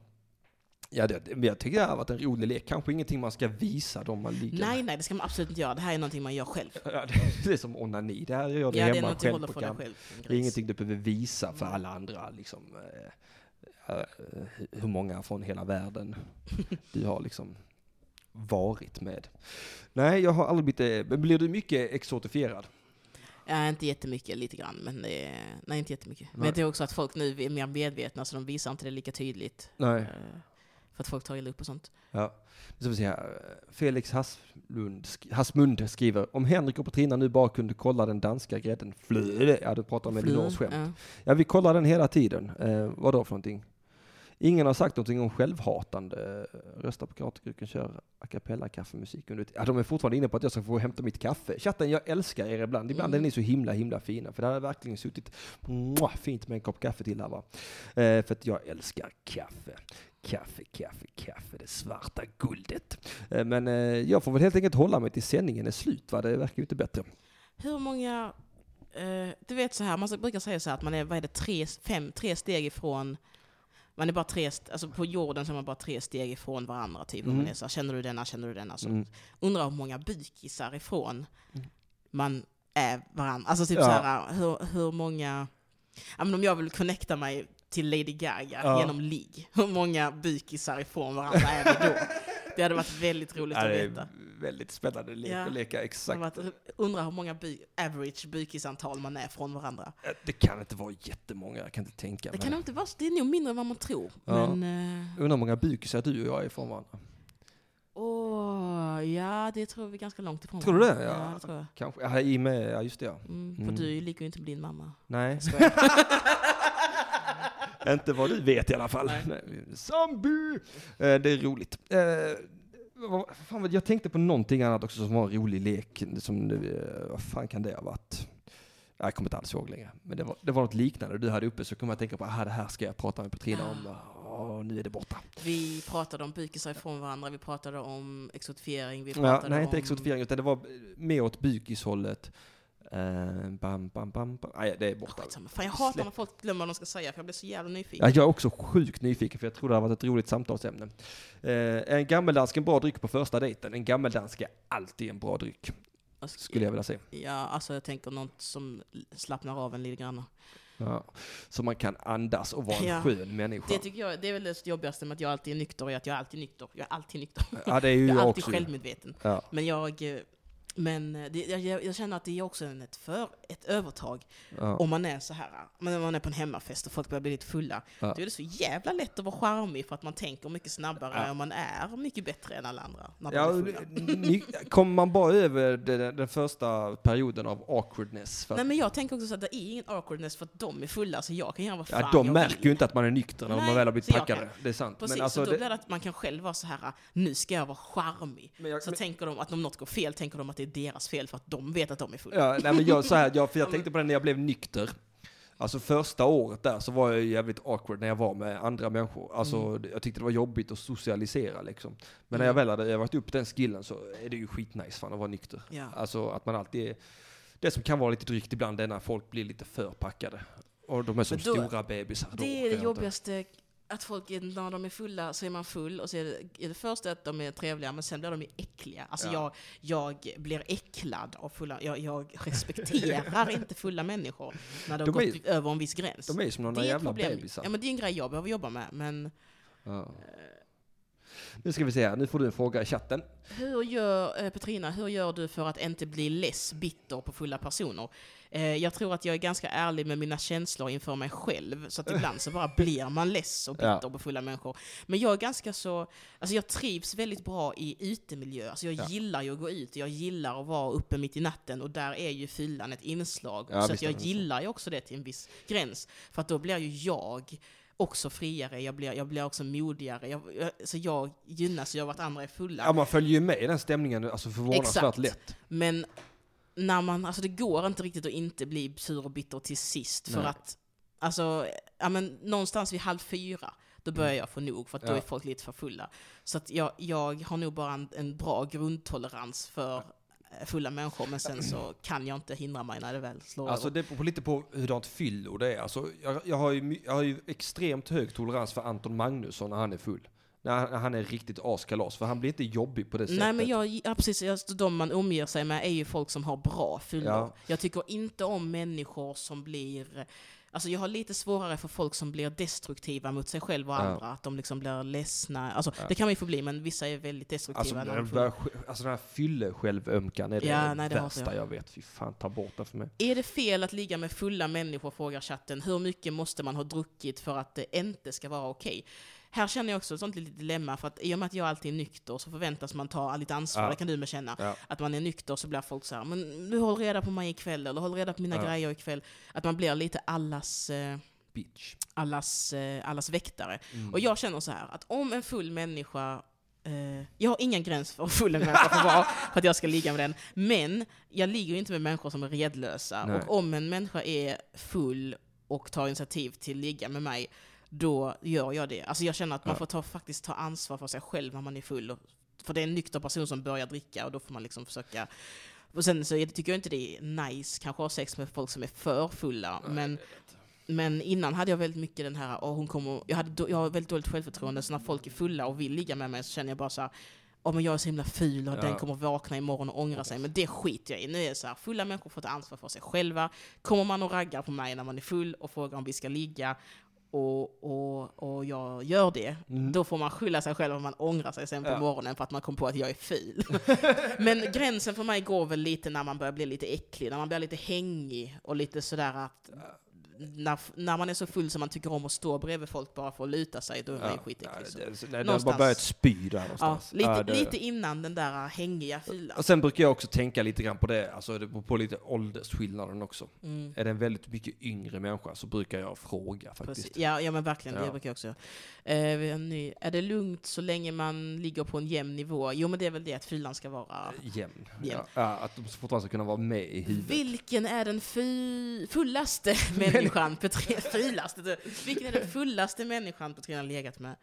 Ja, det, men jag tycker det har varit en rolig lek. Kanske ingenting man ska visa dem man ligger Nej, med. nej, det ska man absolut inte göra. Det här är någonting man gör själv. Ja, det, är som onani. Det här gör du Ja, hemma själv själv. Det är ingenting du behöver visa för Nej. alla andra. Liksom, eh, hur många från hela världen du har liksom varit med. Nej, jag har aldrig blivit... eh, men Blir du mycket exotifierad? Ja, inte jättemycket, lite grann, men det är, nej, inte jättemycket. Men Nej. jag tror också att folk nu är mer medvetna, så de visar inte det lika tydligt. Nej. Eh, För att folk tar illa upp och sånt. Ja. Ska vi här. Felix Hasslund, sk- Hasmund skriver, om Henrik och Petrina nu bara kunde kolla den danska grädden flöde. Ja, du pratar om Elinors skämt. Ja. Ja, vi kollar den hela tiden. Eh, vad då för någonting? Ingen har sagt någonting om självhatande. Rösta på Katerkuken, kör a cappella kaffemusik under Ja, de är fortfarande inne på att jag ska få hämta mitt kaffe. Chatten, jag älskar er ibland. Ibland Mm. är ni så himla, himla fina. För det hade verkligen suttit mwah, fint med en kopp kaffe till här va. Eh, för att jag älskar kaffe. Kaffe, kaffe, kaffe, det svarta guldet. Eh, men eh, jag får väl helt enkelt hålla mig till sändningen är slut va. Det verkar ju inte bättre. Hur många... Eh, du vet så här, man brukar säga så här att man är, vad är det, tre, fem, tre steg ifrån... man är bara tre, alltså på jorden så är man bara tre steg ifrån varandra. Typ. Mm. Man är så här, känner du denna, känner du denna? Så Mm. undrar hur många bykisar ifrån man är varandra. Alltså typ Ja. så här, hur, hur många... Ja, men om jag vill connecta mig till Lady Gaga Ja. genom ligg, hur många bykisar ifrån varandra är vi då? Det hade varit väldigt roligt att det veta. väldigt spännande lek Ja. att leka, exakt. varit- undrar hur många by, average bykisantal man är från varandra. Det kan inte vara jättemånga, jag kan inte tänka Det mig kan nog inte vara det är nog mindre än vad man tror. Ja. Men, eh, Undrar hur många bukisar du och jag är ifrån varandra. åh, ja det tror vi är ganska långt ifrån. Tror du det? Ja. Ja, det tror jag. Kanske, ja, i med, ja just det ja. Mm, för Mm. du ligger ju inte med din mamma. Nej. inte vad du vet i alla fall. Nej. Zombie! Eh, det är roligt. Eh, fan, jag tänkte på någonting annat också som var en rolig lek. Som, eh, vad fan kan det ha varit? Jag kommer inte alls ihåg längre. Men det var, det var något liknande du hade uppe så kom jag att tänka på, ah, det här ska jag prata med Petrina om. Åh, nu är det borta. Vi pratade om bykisar ifrån varandra, vi pratade om exotifiering, vi Ja, pratade nej, inte om... exotifiering, utan det var mer åt bukishållet. Uh, bam, bam, bam, bam. Nej, det är borta. Skitsamma. Fan, jag hatar Släpp. när folk glömmer vad de ska säga, för jag blir så jävla nyfiken. Ja, jag är också sjukt nyfiken för jag tror det har varit ett roligt samtalsämne. Eh, en gammeldansk en bra dryck på första dejten. En gammeldansk är alltid en bra dryck, Alltså, skulle jag vilja säga. Ja, alltså jag tänker något som slappnar av en lite grann. Ja. Så man kan andas och vara en Ja. skön människa. Det tycker jag, det är väl det jobbigaste med att jag alltid är nykter, är att jag är alltid nykter. Jag är alltid nykter. Ja, det är ju jag jag, är alltid också. självmedveten. Ja. Men jag... Men eh, det, jag, jag känner att det är också en, ett, för, ett övertag Ja. om man är så här, men man är på en hemmafest och folk börjar bli lite fulla. Ja. Då är det så jävla lätt att vara charmig för att man tänker mycket snabbare Ja. och man är mycket bättre än alla andra Ja, kommer man bara över den, den första perioden av awkwardness? Nej men jag tänker också så att det är ingen awkwardness för att de är fulla, så jag kan göra vad fan ja, de jag märker vill. ju inte att man är nykter när Nej, man väl har blivit packade. Det är sant. Precis, men alltså, så då det, blir det att man kan själv vara så här, nu ska jag vara charmig. jag, Så men, tänker de att om något går fel, tänker de att det är deras fel för att de vet att de är fulla. ja, nej, men jag, så här, jag, för jag tänkte på det när jag blev nykter. Alltså första året där så var jag jävligt awkward när jag var med andra människor. Alltså Mm. jag tyckte det var jobbigt att socialisera liksom. Men när jag väl hade varit upp den skillen så är det ju skitnice fan att vara nykter. Ja. Alltså att man alltid är, det som kan vara lite drygt ibland är när folk blir lite för packade. Och de är som då- stora bebisar. Då Det är det jobbigaste, att folk, är- när de är fulla så är man full och så är det, är det först att de är trevliga men sen blir de ju äckliga. Alltså Ja. jag, jag blir äcklad av fulla, jag, jag respekterar inte fulla människor när de, De har är- gått över en viss gräns. De är som några jävla problem. bebisar. Ja men det är en grej jag behöver jobba med, men Ja. Nu ska vi se här, nu får du en fråga i chatten. Hur gör, eh, Petrina, hur gör du för att inte bli less bitter på fulla personer? Eh, jag tror att jag är ganska ärlig med mina känslor inför mig själv, så att ibland så bara blir man less och bitter Ja. på fulla människor. Men jag är ganska så, alltså jag trivs väldigt bra i utemiljö, alltså jag Ja. gillar ju att gå ut, jag gillar att vara uppe mitt i natten och där är ju fyllan ett inslag. Ja, så visst jag gillar ju också det till en viss gräns, för att då blir ju jag också friare, jag blir, jag blir också modigare. Jag, jag, så jag gynnas ju av att andra är fulla. Ja, man följer ju med i den stämningen alltså förvånansvärt Exakt. lätt. Men när man, alltså det går inte riktigt att inte bli sur och bitter till sist. För Nej. att, alltså, ja men någonstans vid halv fyra, då börjar jag få nog för att då Mm. Ja. är folk lite för fulla. Så att jag, jag har nog bara en, en bra grundtolerans för fulla människor, men sen så kan jag inte hindra mig när det väl slår Alltså över. det beror lite på hurdant fyllo det är. Alltså, jag, jag, har ju, jag har ju extremt hög tolerans för Anton Magnusson när han är full. När han, när han är riktigt askalas, för han blir inte jobbig på det sättet. Nej men jag, ja, precis, alltså, de man omger sig med är ju folk som har bra fyllor. Ja. Jag tycker inte om människor som blir Alltså jag har lite svårare för folk som blir destruktiva mot sig själva och Ja. andra, att de liksom blir ledsna. Alltså Ja. det kan man ju få bli, men vissa är väldigt Alltså, destruktiva. när de börjar, alltså den här fylle-självömkan är det Ja, nej, det värsta jag. jag vet. Fy fan, ta bort den för mig. Är det fel att ligga med fulla människor, frågar chatten. Hur mycket måste man ha druckit för att det inte ska vara okej? Här känner jag också ett sånt litet dilemma, för att i och med att jag alltid är nykter så förväntas man ta lite ansvar, Ja. det kan du med känna. Ja. Att man är nykter så blir folk så här, men du håll reda på mig ikväll, eller håll reda på mina Ja. grejer ikväll. Att man blir lite allas, eh, Bitch. allas, eh, allas väktare. Mm. Och jag känner så här, att om en full människa eh, jag har ingen gräns för hur full en människa får vara för att jag ska ligga med den. Men jag ligger inte med människor som är redlösa. Nej. Och om en människa är full och tar initiativ till att ligga med mig, då gör jag det. Alltså jag känner att man får ta, faktiskt ta ansvar för sig själv när man är full. Och- För det är en nykter person som börjar dricka och då får man liksom försöka och sen så tycker jag inte det är nice kanske att ha sex med folk som är för fulla. Men Men innan hade jag väldigt mycket den här, och hon kommer, jag, hade, jag har väldigt dåligt självförtroende, så när folk är fulla och vill ligga med mig så känner jag bara så här, oh, men jag är så himla ful och Ja. den kommer vakna imorgon och ångra sig. Men det skiter jag i. Nu är det så här, fulla människor får ta ansvar för sig själva. Kommer man och raggar på mig när man är full och frågar om vi ska ligga och, och, och jag gör det, Mm. då får man skylla sig själv om man ångrar sig sen på Ja. morgonen för att man kom på att jag är ful. Men gränsen för mig går väl lite när man börjar bli lite äcklig, när man blir lite hängig och lite sådär att när, när man är så full som man tycker om att stå bredvid folk bara för att luta sig, då är man ju skitäcklig. så. det, det, det har bara börjat spy där Ja, någonstans. lite, Ja, det- lite innan den där hängiga fyllan. Och sen brukar jag också tänka lite grann på det, alltså det beror på lite åldersskillnaden också. Mm. Är det en väldigt mycket yngre människa så brukar jag fråga faktiskt. Precis. Ja, ja, men verkligen. Ja. Det brukar jag också. Eh, ny. Är det lugnt så länge man ligger på en jämn nivå? Jo, men det är väl det att fyllan ska vara. Jämn. Jämn. Ja, att de fortfarande ska kunna vara med i huvudet. Vilken är den fy, fullaste människan Petrina, vilken är den fullaste människan har legat med?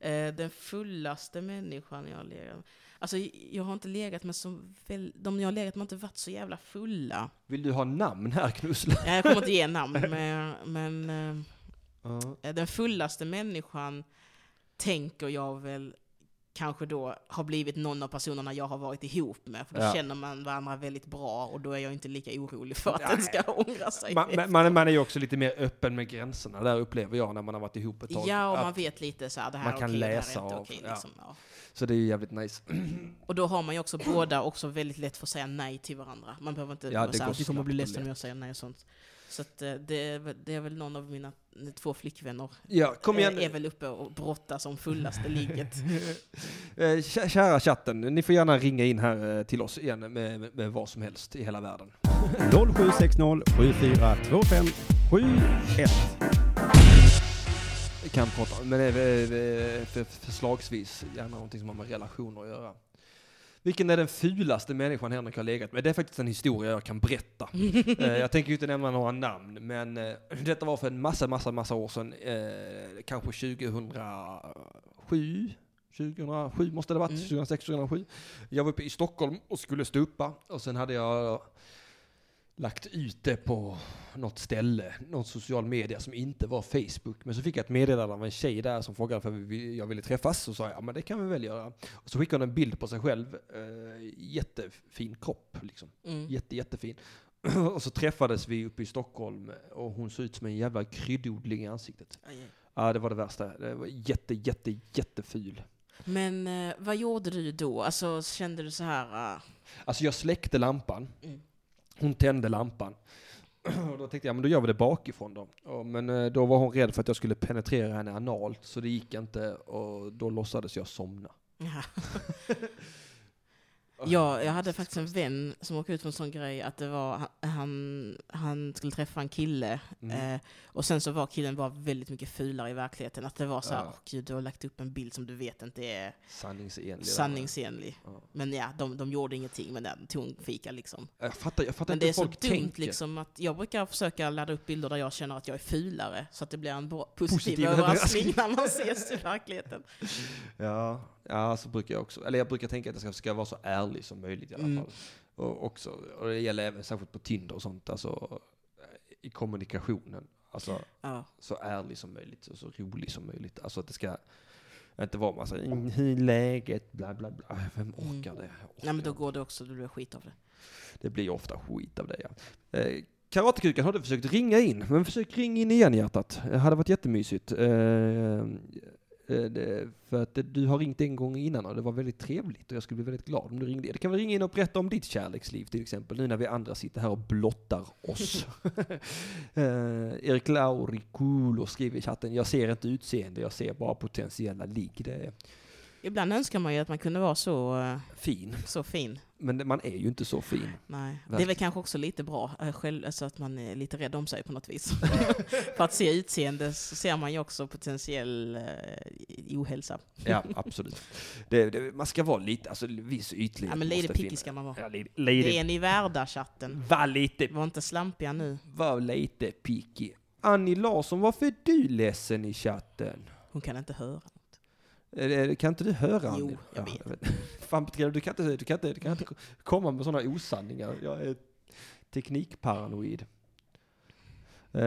Eh, den fullaste människan jag har legat med? Alltså, jag har inte legat med så väl, de jag har legat med har inte varit så jävla fulla. Vill du ha namn här Knussla? Ja, Jag kommer inte ge namn, men, men eh, Ja. Eh, Den fullaste människan tänker jag väl kanske då har blivit någon av personerna jag har varit ihop med. För då Ja. känner man varandra väldigt bra och då är jag inte lika orolig för att Ja. den ska ångra sig. Man, man- man, är ju också lite mer öppen med gränserna där upplever jag när man har varit ihop ett tag. Ja, och man vet lite så här, det här man är kan okej, läsa det här är inte av, okej. ja. Liksom, ja. Så det är ju jävligt nice. Och då har man ju också båda också väldigt lätt för att säga nej till varandra. Man behöver inte Ja, vara det så här, går du kommer att bli ledsen om jag säger nej och sånt. Så att, eh, det, är, väl- det är väl någon av mina två flickvänner Ja, kom igen. eh, är väl uppe och brottas om fullaste ligget. Eh, kä- Kära chatten, ni får gärna ringa in här till oss igen med, med, med vad som helst i hela världen. 0760 7425 71. Vi kan prata men det är för, förslagsvis gärna någonting som har med relationer att göra. Vilken är den fulaste människan Henrik har legat med? Det är faktiskt en historia jag kan berätta. Eh, jag tänker ju inte nämna några namn, men eh, detta var för en massa, massa, massa år sedan. Eh, kanske 2007? 2007 måste det ha varit, Mm. 2006, 2007. Jag var uppe i Stockholm och skulle stå uppa och sen hade jag lagt ut det på något ställe, någon social media som inte var Facebook. Men så fick jag ett meddelande av en tjej där som frågade för jag ville träffas. Och sa jag, ja men det kan vi väl göra. Och så skickade hon en bild på sig själv. Eh, jättefin kropp liksom. Mm. Jätte, jättefin. och så träffades vi uppe i Stockholm och hon såg ut som en jävla kryddodling i ansiktet. Ja, det var det värsta. Det var jätte, jätte, jätteful. Men eh, vad gjorde du då? Alltså kände du så här... ah, Alltså jag släckte lampan. Mm. Hon tände lampan. Och då tänkte jag, men då gör vi det bakifrån då. Och, men eh, då var hon rädd för att jag skulle penetrera henne analt, så det gick inte. Och då låtsades jag somna. Ja. Ja, jag hade faktiskt en vän som åkte ut på en sån grej att det var, han- han, skulle träffa en kille Mm. eh, och sen så var killen bara väldigt mycket fulare i verkligheten. Att det var så här, Ja. åh gud du har lagt upp en bild som du vet inte är Sanningsenlig. sanningsenlig. Ja. Men ja, de, de gjorde ingenting med den, tog en fika liksom. Jag fattar, jag fattar Men det är så dumt tänker. liksom att jag brukar försöka ladda upp bilder där jag känner att jag är fulare så att det blir en bra, positiv, Positiv överraskning. när man ses i verkligheten. Ja, ja, så brukar jag också. Eller jag brukar tänka att jag ska, ska vara så ärlig som möjligt i alla Mm. fall. Och, också, och det gäller även särskilt på Tinder och sånt, alltså i kommunikationen. Alltså Ja. så ärlig som möjligt och så rolig som möjligt. Alltså att det ska inte vara massa "Mm, hur är läget, bla bla bla. Vem orkar Mm. det? Jag Nej orkar men då går det också, då blir det skit av det. Det blir ofta skit av det ja. Eh, Karatekuken har du försökt ringa in, men försök ringa in igen hjärtat. Det hade varit jättemysigt. Eh, för att du har ringt en gång innan och det var väldigt trevligt och jag skulle bli väldigt glad om du ringde. Du kan väl ringa in och berätta om ditt kärleksliv till exempel, nu när vi andra sitter här och blottar oss. eh, Erik Lauri Kulo skriver i chatten, jag ser inte utseende, jag ser bara potentiella ligg. Ibland önskar man ju att man kunde vara så, eh, fin, så fin. Men man är ju inte så fin. Nej. Det är väl kanske också lite bra, eh, själv, alltså att man är lite rädd om sig på något vis. För att se utseende så ser man ju också potentiell eh, ohälsa. Ja, absolut. Det, det, man ska vara lite, alltså viss ytlighet Ja men lite picky ska man vara. Ja, lite, lite, Det är ni värda chatten. var lite, Var inte slampiga nu. var lite picky. Annie Larsson, varför är du ledsen i chatten? Hon kan inte höra. Kan inte du höra Jo, Annie? jag Ja, vet. Fan du kan inte, du kan inte, du kan inte komma med sådana osanningar. Jag är teknikparanoid. Eh,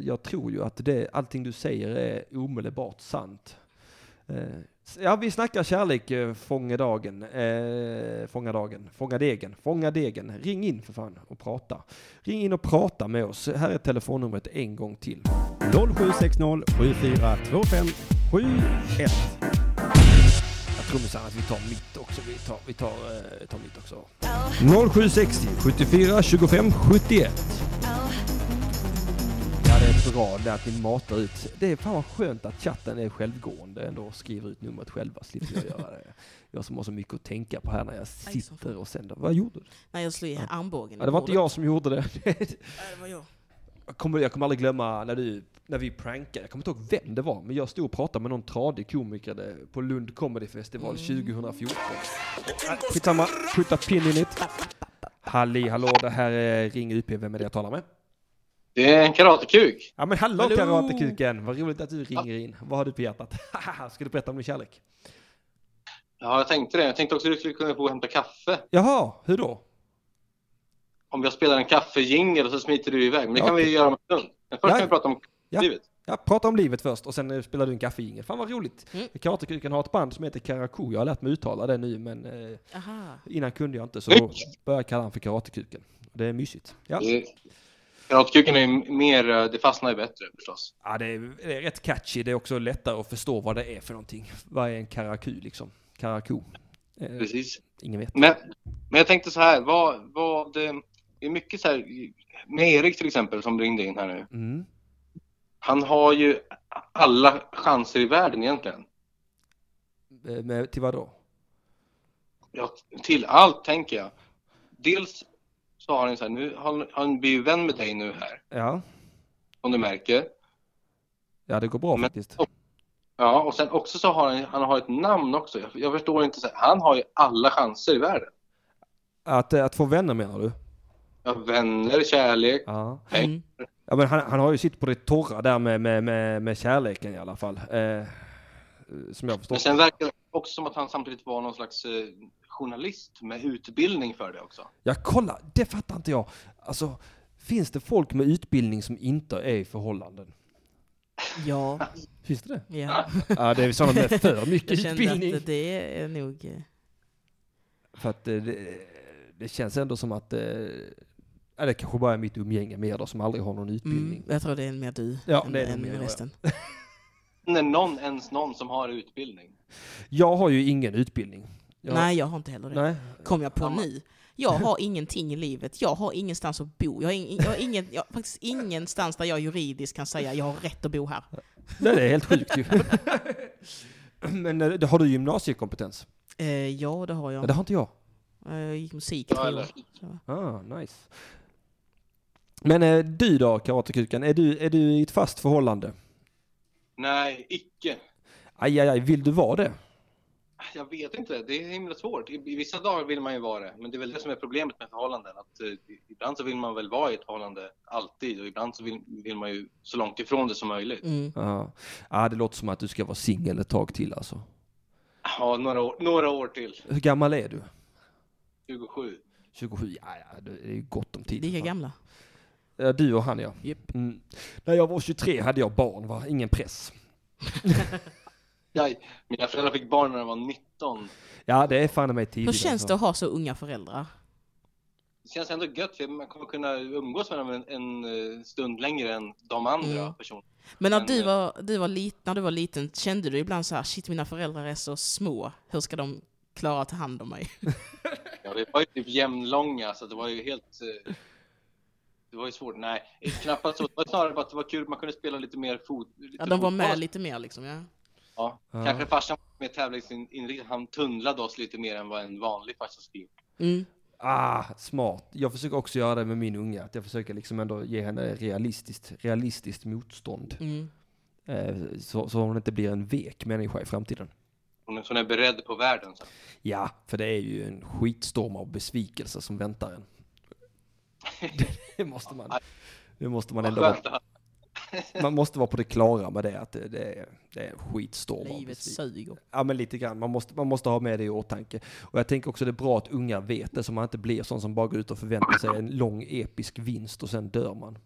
jag tror ju att det, allting du säger är omedelbart sant. Eh, ja, vi snackar kärlek, eh, fånga dagen, eh, fånga dagen, fånga degen, fånga degen. Ring in för fan och prata. Ring in och prata med oss. Här är telefonnumret en gång till. 0760 7425 71. Jag tror minsann att vi tar mitt också. Vi tar, vi tar, eh, tar mitt också. 0760 74 25 71. Ja, det är bra det att ni matar ut. Det är fan vad skönt att chatten är självgående ändå och skriver ut numret själva. Slipper jag göra det. Jag som har så mycket att tänka på här när jag sitter och sänder. Vad gjorde du? Nej, jag slog i armbågen. Ja, det var inte jag som gjorde det. Nej, det var jag. Jag kommer, jag kommer aldrig glömma när, du, när vi prankade, jag kommer inte ihåg vem det var, men jag stod och pratade med någon tradig komiker på Lund Comedy Festival 2014. Äh, Skitsamma, putta pin in it. Halli hallå, det här är Ring UP, vem är det jag talar med? Det är en karatekuk. Ja men hallå, Hallå! karatekuken, vad roligt att du ringer in. Vad har du på hjärtat? Ska du berätta om din kärlek? Ja, jag tänkte det. Jag tänkte också att du skulle kunna få hämta kaffe. Jaha, hur då? Om jag spelar en kaffejingel och så smiter du iväg. Men det Ja, kan vi göra om en stund. Men först Ja. kan vi prata om Ja. livet. Ja, prata om livet först och sen eh, spelar du en kaffejingel. Fan vad roligt. Mm. Karatekuken har ett band som heter Karakou. Jag har lärt mig uttala det nu men eh, Aha. innan kunde jag inte så då började jag kalla han för Karatekuken. Det är mysigt. Ja. Det- Karatekuken är mer, eh, det fastnar ju bättre förstås. Ja, det är, det är rätt catchy. Det är också lättare att förstå vad det är för någonting. Vad är en karaku liksom? Karakou. Eh, Precis. ingen vet. Men, men jag tänkte så här, vad, vad det, det är mycket så här, med Erik till exempel som ringde in här nu. Mm. Han har ju alla chanser i världen egentligen. Eh, Med, till vad då? Ja, till allt tänker jag. Dels så har han så här, nu har han, han blir ju vän med dig nu här, Ja, som du märker. ja det går bra Men- faktiskt. Ja, och sen också så har han, han har ett namn också. Jag, jag förstår inte, så här, han har ju alla chanser i världen. Att, eh, att få vänner menar du? Ja, vänner, kärlek. Ja. Mm. Ja men han, han har ju sitt på det torra där med, med, med, med kärleken i alla fall. Eh, som jag förstår. Men sen verkar det också som att han samtidigt var någon slags eh, journalist med utbildning för det också. Ja kolla, det fattar inte jag. Alltså, finns det folk med utbildning som inte är i förhållanden? Ja, Finns det det? ja. Ja det är sådana med för mycket Jag kände utbildning. att det är nog... eh, För att eh, det, det känns ändå som att eh, ja, det kanske bara är mitt umgänge med er som aldrig har någon utbildning. Mm, jag tror det är mer du Ja, än, det är än mer jag, ja. resten. När någon, ens någon som har utbildning. Jag har ju ingen utbildning. Jag, Nej, jag har inte heller det. Nej. Kom jag på Samma. nu. Jag har ingenting i livet. Jag har ingenstans att bo. Jag har, ing, jag har, ingen, jag har faktiskt ingenstans där jag juridiskt kan säga jag har rätt att bo här. Nej, det är helt sjukt ju. Men eh, har du gymnasiekompetens? Eh, ja, det har Ja. jag. Det har inte jag. Eh, Jag gick musik Ja, tre eller- år. Så. Ah, nice. Men eh, du då, Karatekuken, är du, är du i ett fast förhållande? Nej, icke. Aj, aj, aj, vill du vara det? Jag vet inte, det är himla svårt. I, I vissa dagar vill man ju vara det, men det är väl det som är problemet med förhållanden. Att, eh, ibland så vill man väl vara i ett förhållande alltid och ibland så vill, vill man ju så långt ifrån det som möjligt. Mm. Ja, ah, det låter som att du ska vara singel ett tag till alltså. Ja, några år, några år till. Hur gammal är du? 27. 27? Ja, ja, det är ju gott om tid. Lika Fan. gamla. Ja, du och han ja. Japp. Mm. När jag var 23 hade jag barn, va? Ingen press. Jag, mina föräldrar fick barn när de var 19. Ja, det är fan i mig tidigt. Hur känns alltså. det att ha så unga föräldrar? Det känns ändå gött för man kommer kunna umgås med dem en, en eh, stund längre än de andra Mm. personerna. Men när Men, du eh, var, du var lit, när du var liten, kände du ibland så här, shit mina föräldrar är så små, hur ska de klara att ta hand om mig? Ja, vi var ju typ jämnlånga så det var ju helt... Det var ju svårt. Nej, knappast så. Det var snarare bara att det var kul. Man kunde spela lite mer fot. Lite Ja, de var med fotboll. lite mer liksom, ja. Ja. Ja. Kanske farsan var mer tävlingsinriktad. Han tunnlade oss lite mer än vad en vanlig farsa skulle gjort. Mm. Ah, smart. Jag försöker också göra det med min unga. Att jag försöker liksom ändå ge henne realistiskt, realistiskt motstånd. Mm. Eh, så, så hon inte blir en vek människa i framtiden. Hon är, hon är beredd på världen. Så. Ja, för det är ju en skitstorm av besvikelse som väntar en. Det måste man, det måste man ändå vara, man måste vara på det klara med det, att det, det, är, det är en skitstorm Livet suger. Ja men lite grann, man måste, man måste ha med det i åtanke. Och jag tänker också det är bra att unga vet det, så man inte blir sån som bara går ut och förväntar sig en lång episk vinst och sen dör man.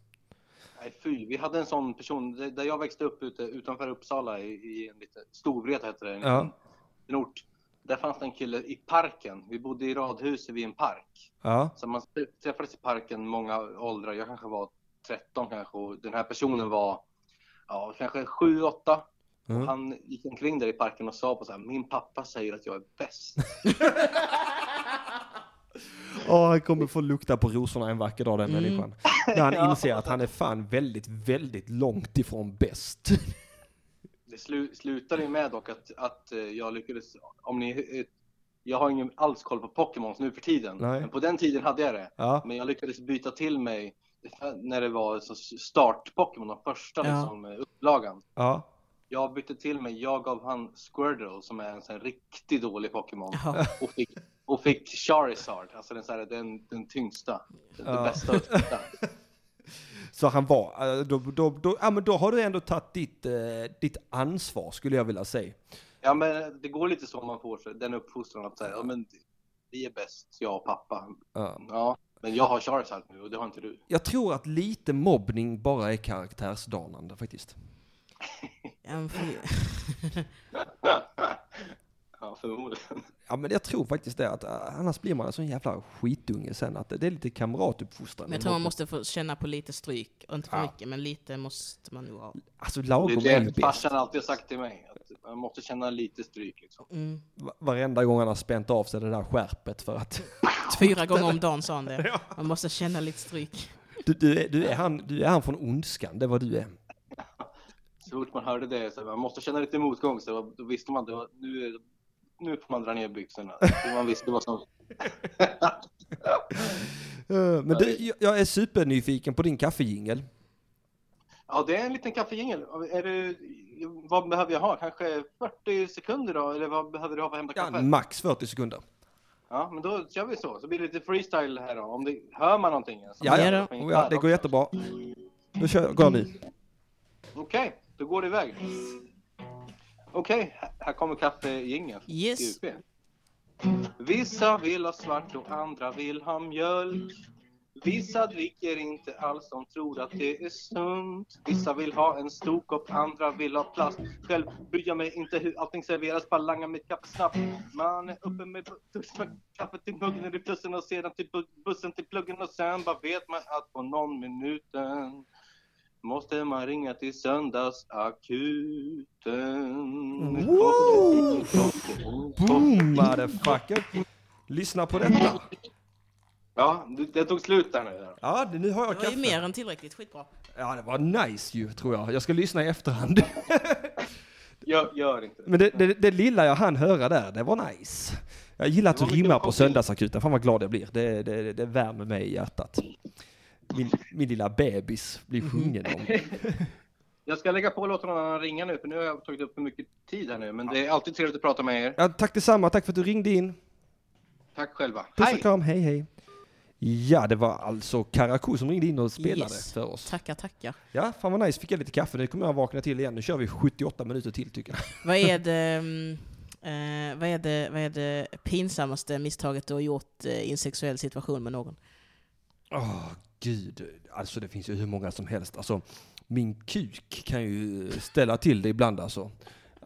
Nej, fy. Vi hade en sån person, där jag växte upp ute, utanför Uppsala i, i en liten, Storvreta heter det, en, Ja. en ort. Där fanns det en kille i parken. Vi bodde i radhuset vid en park. Ja. Så man träffades i parken, många åldrar. Jag kanske var 13 kanske och den här personen var ja, kanske 7-8. Mm. Och han gick omkring där i parken och sa på så här, min pappa säger att jag är bäst. Åh, han kommer få lukta på rosorna en vacker dag den Mm. människan. När han Ja. inser att han är fan väldigt, väldigt långt ifrån bäst. Det slu, slutade ju med dock att, att eh, jag lyckades, om ni, eh, jag har ingen alls koll på Pokémons nu för tiden. Nej. Men på den tiden hade jag det. Ja. Men jag lyckades byta till mig när det var så start-Pokémon, de första Ja. liksom, eh, upplagan. Ja. Jag bytte till mig, jag gav han Squirtle som är en sån riktigt dålig Pokémon Ja. och fick, och fick Charizard, alltså den, så här, den, den tyngsta, den, Ja. och bästa. Så han var, eh, då, då, då, ja men då har du ändå tagit ditt, eh, ditt ansvar skulle jag vilja säga. Ja men det går lite så man får sig, den uppfostran att säga, ja men vi är bäst, jag och pappa. Ja. Ja, men jag har Charizard nu och det har inte du. Jag tror att lite mobbning bara är karaktärsdanande faktiskt. Ja, förmodligen. Ja men jag tror faktiskt det, att eh, annars blir man en sån jävla skitunge sen, att det är lite kamratuppfostran. Men jag tror man måste få känna på lite stryk, och inte för Ja. mycket, men lite måste man nog ha. Alltså Det lagom är är ju det bäst. farsan alltid sagt till mig, att man måste känna lite stryk liksom. Mm. Va- Varenda gång han har spänt av sig det där skärpet för att Fyra gånger om dagen sa han det. Man måste känna lite stryk. du, du, är, du, är han, du är han från ondskan, det var du är. Så fort man hörde det, så man måste känna lite motgång, så då visste man att nu, är- nu får man dra ner byxorna. Man visste vad som... Eh, Men du, jag- är supernyfiken på din kaffejingel. Ja, det är en liten kaffejingel. Är det, vad behöver jag ha? Kanske 40 sekunder då? Eller vad behöver du ha för att hämta Ja, kaffet? max 40 sekunder. Ja, men då kör vi så. Så blir det lite freestyle här då. Om det, hör man någonting? Så Ja, Ja, ja, oh, ja det går jättebra. Då kör jag, går nu. Okej, då går det iväg. Okej, här- här kommer kaffejingeln. Yes. UP. Vissa vill ha svart och andra vill ha mjölk. Vissa dricker inte alls, de tror att det är sunt. Vissa vill ha en stor kopp, andra vill ha plast. Själv bryr jag mig inte hur allting serveras, bara langar mitt kaffe snabbt. Man är uppe med dusch med kaffe till muggen i plussen och sedan till bu- bussen till pluggen och sen bara vet man att på någon minuten måste man ringa till söndagsakuten. Woo! Boom motherfucker! Lyssna på detta. Ja, det, tog slut där nu. Ja, det- nu har jag Det var ju kaffe. mer än tillräckligt, skitbra. Ja, det var nice ju, tror jag. Jag ska lyssna i efterhand. Gör, gör inte det. Men det, det, det lilla jag hann höra där, det var nice. Jag gillar att Det du var mycket rimmar på söndagsakuten. Fan vad glad jag blir. Det, det, det värmer mig i hjärtat. Min, min lilla bebis blir sjungen om. Jag ska lägga på låten någon annan ringa nu, för nu har jag tagit upp för mycket tid här nu. Men det är alltid trevligt att prata med er. Ja, tack detsamma. Tack för att du ringde in. Tack själva. Puss Hej! och kram. Hej, hej. Ja, det var alltså Karakou som ringde in och spelade Yes. för oss. Tackar, tackar. Ja, fan vad nice. Fick jag lite kaffe. Nu kommer jag vakna till igen. Nu kör vi 78 minuter till tycker jag. Vad är det, mm, eh, vad är det, vad är det pinsammaste misstaget du har gjort eh, i en sexuell situation med någon? Åh, gud. Alltså det finns ju hur många som helst. Alltså, min kuk kan ju ställa till det ibland alltså.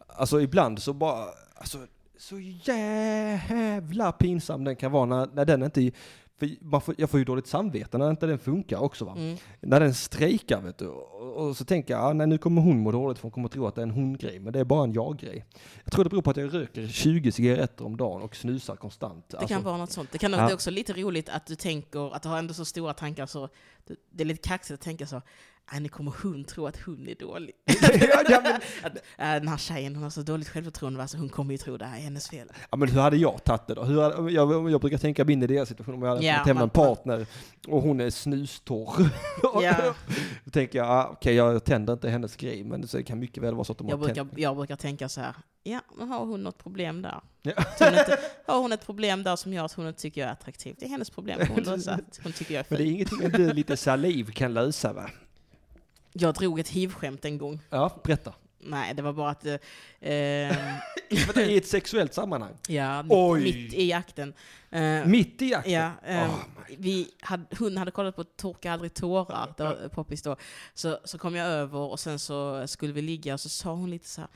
Alltså ibland så bara, alltså så jävla pinsam den kan vara när, när den inte, för man får, jag får ju dåligt samvete när inte den funkar också va. Mm. När den strejkar vet du, och, och så tänker jag, ah, nej nu kommer hon må dåligt för hon kommer tro att det är en hon-grej, men det är bara en jag-grej. Jag tror det beror på att jag röker 20 cigaretter om dagen och snusar konstant. Det kan vara något sånt. Det, kan, Ja. det är också lite roligt att du tänker, att du har ändå så stora tankar så, det är lite kaxigt att tänka så, "Nej, nu kommer hon tro att hon är dålig. ja, ja, men, Att, äh, den här tjejen, hon har så dåligt självförtroende, alltså hon kommer ju tro det här är hennes fel. Ja men hur hade jag tagit det då? Hur hade, jag, jag brukar tänka mig in i deras situation om jag hade Ja, kommit hem en partner och hon är snustorr. Ja. Då tänker jag, ah, okej jag tänder inte hennes grej men det kan mycket väl vara så att de Jag har brukar, tänt. jag brukar tänka så här, ja, har hon något problem där? Ja. Att Hon inte, har hon ett problem där som gör att hon inte tycker jag är attraktiv? Det är hennes problem. Hon löser att hon tycker jag är Men det är ingenting en lite saliv kan lösa va? Jag drog ett hiv-skämt en gång. Ja, berätta. Nej, det var bara att... eh, I ett sexuellt sammanhang? ja, mitt, mitt i jakten. Eh, Mitt i jakten? Ja, ehm, Oh vi hade, hon hade kollat på Torka aldrig tårar, det var poppis då. Så, så kom jag över och sen så skulle vi ligga och så sa hon lite så här,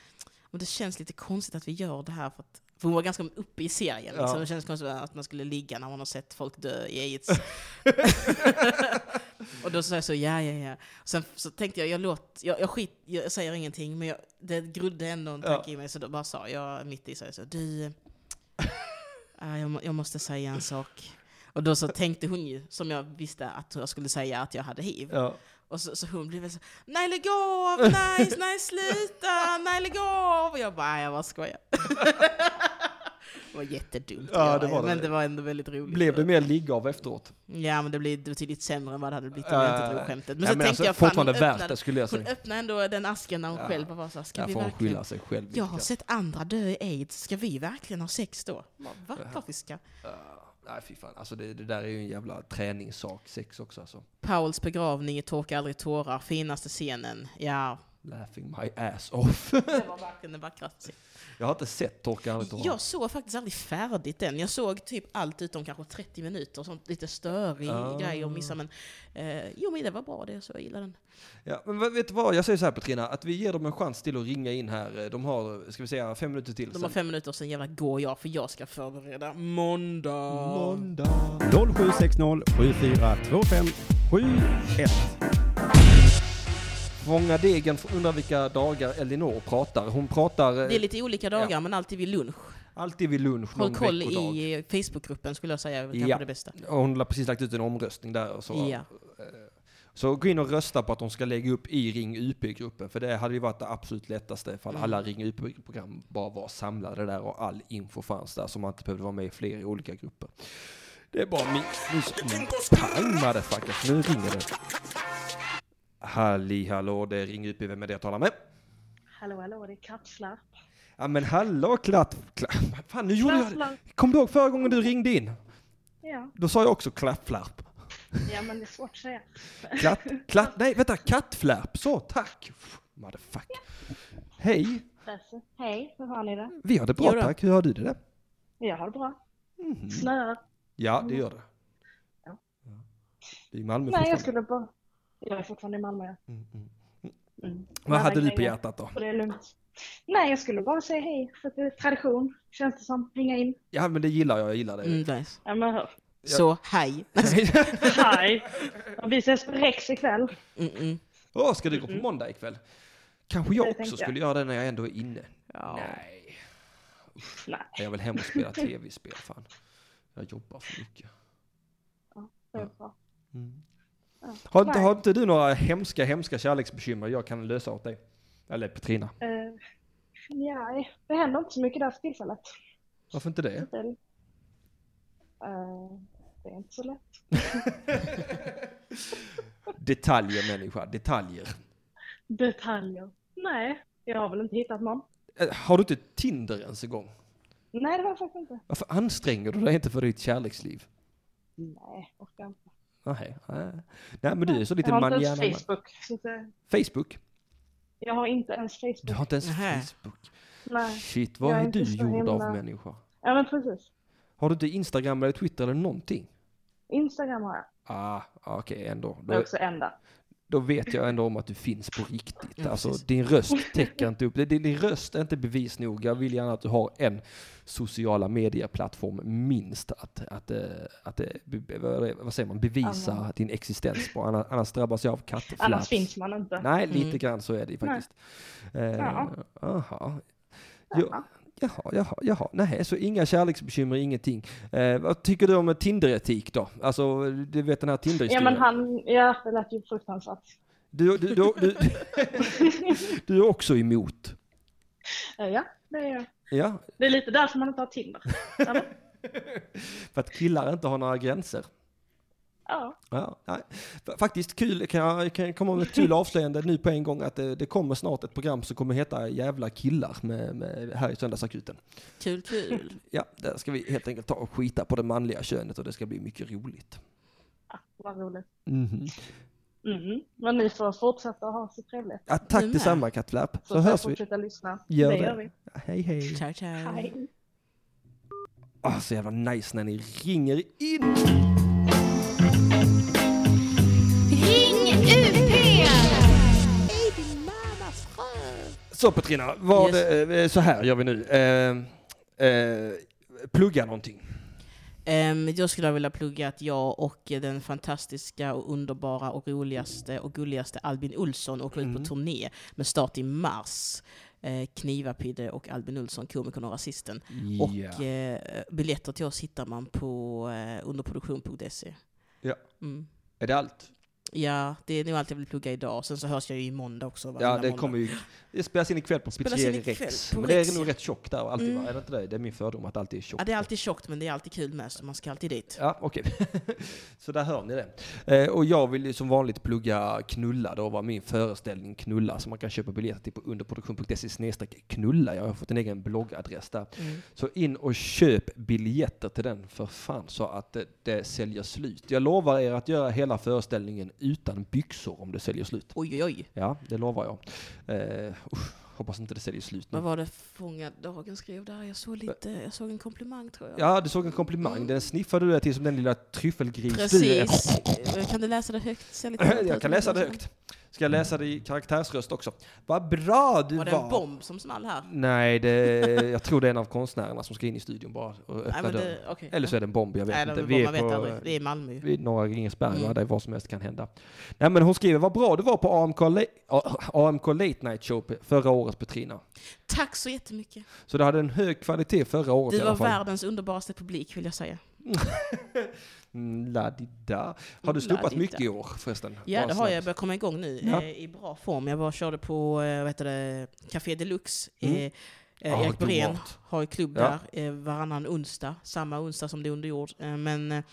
"Men det känns lite konstigt att vi gör det här för att för hon var ganska uppe i serien. Liksom. Ja. Det känns konstigt att man skulle ligga när man har sett folk dö i aids. och då sa jag så, ja, ja, ja. Sen så tänkte jag, jag, låt, jag, jag, skit, jag säger ingenting, men jag, det grodde ändå en tanke i mig, så då bara sa jag mitt i, så, jag så du, äh, jag, jag måste säga en sak. Och då så tänkte hon ju, som jag visste att jag skulle säga, att jag hade hiv. Ja. Och så, så hon blev så, nej lägg av, nej, nej sluta, nej lägg av. Och jag bara, "Nej, jag bara skojar. det var jättedumt Ja, det var det. men det var ändå väldigt roligt. Blev det mer ligg av efteråt? Ja, men det blev betydligt sämre än vad det hade blivit om Ja, jag inte ja, drog ja. skämtet. Men Ja, så men tänkte alltså, jag, fan, hon fortfarande värt det skulle jag hon säga. öppnade ändå den asken när hon Ja. själv var så här, ska Där vi hon verkligen... sig själv. Jag har sett andra dö i aids, ska vi verkligen ha sex då? Va? Varför ska? Nej fy fan, alltså det, det där är ju en jävla träningssak, sex också alltså. Pauls begravning i Torka aldrig tårar, finaste scenen. Ja, Laughing my ass off. det var verkligen den vackraste. Jag har inte sett Torka aldrig tårar. Jag såg faktiskt aldrig färdigt den. Jag såg typ allt utom kanske 30 minuter, sånt lite störig Ah. grej och missa. Men eh, jo, men det var bra det, så jag gillade den. Ja, men vet du vad, jag säger så här Petrina, att vi ger dem en chans till att ringa in här. De har, ska vi säga, fem minuter till. De har sen. fem minuter, sen jävla går jag, för jag ska förbereda måndag. Måndag. 0760 7425 71. Fånga degen undrar vilka dagar Elinor pratar. Hon pratar eh, Det är lite olika dagar, Ja. men alltid vid lunch. alltid vid lunch Håll någon koll veckodag. i Facebookgruppen skulle jag säga, är kanske Ja. det bästa. Och hon har precis lagt ut en omröstning där. och Så, Ja. eh, så gå in och rösta på att de ska lägga upp i Ring UP-gruppen, för det hade ju varit det absolut lättaste ifall Mm. alla Ring UP-program bara var samlade där och all info fanns där, så man inte behövde vara med i fler olika grupper. Det är bara min... Nu, mm, pang motherfuckers, nu ringer det. Halli hallå, det är Ring UP, vem är det jag talar med? Hallå, hallå, det är Kattslapp. Ja men hallå klatt... klatt fan nu gjorde jag det. Kom du ihåg förra gången du ringde in? Ja. Då sa jag också klappflärp. ja, men det är svårt att säga. Klatt, klatt, nej vänta, kattflärp. Så, tack. Motherfucker. Hej, Lasse. Hej, hur har ni det? vi har det bra tack. Hur har du det? Jag har det bra. Mhm. Snöar. Ja, det gör det. Ja. Det är Malmö Nej, jag skulle bara... Jag är fortfarande i Malmö, ja. Mm, mm. Mm. Vad hade du på hjärtat då? Det är lugnt. Nej, jag skulle bara säga hej, för det är tradition, känns det som. Ringa in. Ja men det gillar jag, jag gillar det. Mm, nice. Ja, men hör. Så, hej. Hej! Och Vi ses på Rex ikväll. Mm, mm. Åh, ska du gå på måndag ikväll? Kanske jag Det också skulle jag. göra det när jag ändå är inne. Ja. Nej, Nej, jag vill hem och spela tv-spel fan. Jag jobbar för mycket. det är bra. Mm. Har, Nej. har inte du några hemska, hemska kärleksbekymmer jag kan lösa åt dig? Eller Petrina? Eh, nej, det händer inte så mycket där för tillfället. Varför inte det? Eh, det är inte så lätt. Detaljer människa, detaljer. Detaljer. Nej, jag har väl inte hittat någon. Eh, Har du inte Tinder ens en gång? Nej, det var jag faktiskt inte. Varför anstränger du dig inte för ditt kärleksliv? Nej, orkar inte. Nej, nej. nej men du är så lite jag har inte manjana. ens Facebook. Inte, Facebook? jag har inte ens Du Facebook. har inte ens Nähä. Facebook? Nej. Shit, vad är är du gjord av himla- människa? Ja, men precis. Har du inte Instagram eller Twitter eller någonting? Instagram har jag. Ah, okej ändå. Det är också enda. Då vet jag ändå om att du finns på riktigt. Ja, alltså precis. din röst täcker inte upp. Din, din röst är inte bevis nog. Jag vill gärna att du har en sociala medieplattform minst att, att, eh, att, eh, be- vad säger man, bevisa Annars- din existens på. Annars, annars drabbas jag av kattflaps. Annars finns man inte. Nej, lite Mm. grann så är det faktiskt. Eh, Ja. Aha. Ja, jaha, jaha, jaha. Nej, så inga kärleksbekymmer, ingenting. Eh, vad tycker du om Tinder-etik då? Alltså, du vet den här Ja, Tinder-historien. men han, ja, det lät ju fruktansvärt. Du, du, du, du, du är också emot? Eh, Ja, det är, Ja, det är lite därför man inte har Tinder. För att killar inte har några gränser. Ja, Ja, nej. Faktiskt kul, kan jag, kan jag komma med ett kul avslöjande nu på en gång att det, det kommer snart ett program som kommer heta Jävla killar med, med, här i Söndagsakuten. Kul, kul. Ja, där ska vi helt enkelt ta och skita på det manliga könet och det ska bli mycket roligt. vad roligt. Mhm. Mm. Men ni får fortsätta ha så trevligt. Ja, tack detsamma Kattlap. Så, Så, hörs vi. fortsätta lyssna. Gör det det. gör vi. Hej hej. Ciao, ciao. Hej. Ah, så jävla nice när ni ringer in. Så Petrina, var Yes. eh, så här gör vi nu. Eh, eh, plugga någonting. Ehm, jag skulle vilja plugga att jag och den fantastiska och underbara och roligaste och gulligaste Albin Olsson åker ut Mm. på turné med start i mars. Eh, Knivapidde och Albin Olsson, komikern och rasisten. Och eh, biljetter till oss hittar man på eh, underproduktion.se. Ja. Mm. Är det allt? Ja, det är nog allt jag vill plugga idag. Sen så hörs jag ju i måndag också. Ja, det måndag. kommer ju, det spelas in ikväll på Pizzeria ikväll Rex. Men det är nog rätt tjockt där alltid Mm. va? Är det inte det? Det är min fördom att det alltid är tjockt. Ja, det är alltid tjockt, men det är alltid kul med, så man ska alltid dit. Ja, okej. så där hör ni det. Eh, och jag vill ju som vanligt plugga Knulla då, var min föreställning Knulla, som man kan köpa biljetter till på underproduktion.se snedstreck knulla. Jag har fått en egen bloggadress där. Mm. Så in och köp biljetter till den för fan så att det, det säljer slut. Jag lovar er att göra hela föreställningen utan byxor om det säljer slut. Oj, oj, oj. Ja, det lovar jag. Eh, usch, hoppas inte det säljer slut nu. Vad var det Fångad Dagen skrev där? Jag såg lite, jag såg en komplimang tror jag. Ja, du såg en komplimang. Den sniffade du dig till som den lilla tryffelgris du är. Precis. Eh, Kan du läsa det högt? Lite Jag kan läsa det högt. Ska jag läsa det i karaktärsröst också? Vad bra du Var var! det en bomb som small här? Nej, det, jag tror det är en av konstnärerna som ska in i studion bara och öppna Nej, dörren. det, okej. Eller så är det en bomb, jag vet Nej, inte. Vi är vet på, aldrig. Det är Malmö ju. vid Norra Grängesberg, Mm. där vad som helst kan hända. Nej men hon skriver, vad bra du var på AMK, AMK Late Night Show förra året Petrina. Tack så jättemycket. Så du hade en hög kvalitet förra året Du i alla var fall. världens underbaraste publik vill jag säga. La-di-da. Har du La-di-da. mycket i år förresten? Ja, Bara det har jag. Jag börjar komma igång nu Ja. eh, i bra form. Jag var körde på eh, vad heter det, Café Deluxe. Mm. Eh, eh, Ah, Erik mat. har ju klubb Ja. där eh, varannan onsdag. Samma onsdag som det är under jord. Eh, men eh,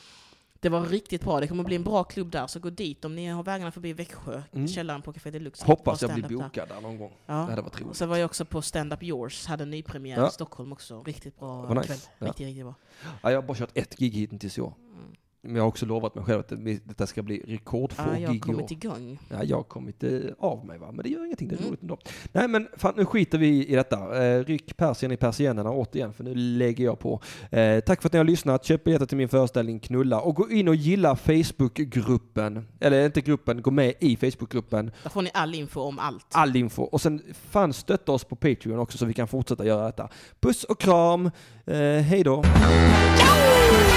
det var riktigt bra. Det kommer bli en bra klubb där. Så gå dit om ni har vägarna förbi Växjö. Mm. Källaren på Café Deluxe. Hoppas jag blir där. bokad där någon gång. Ja. Det hade varit roligt. så var jag också på Stand Up Yours, hade en nypremiär Ja. i Stockholm också. Riktigt bra nice. kväll. Ja. Riktigt, riktigt bra. Ja, jag har bara kört ett gig hittills i år. Mm. Men jag har också lovat mig själv att det- detta ska bli rekordfå Ja, jag har kommit igång. Ja, jag har kommit eh, av mig va, men det gör ingenting, det är Mm. roligt ändå. Nej men fan, nu skiter vi i detta. Eh, ryck persien i persiennerna återigen, för nu lägger jag på. Eh, tack för att ni har lyssnat, köp biljetter till min föreställning Knulla och gå in och gilla Facebookgruppen, eller inte gruppen, gå med i Facebookgruppen, Där får ni all info om allt. all info. Och sen fan stötta oss på Patreon också så vi kan fortsätta göra detta. Puss och kram, eh, hej då! Ciao!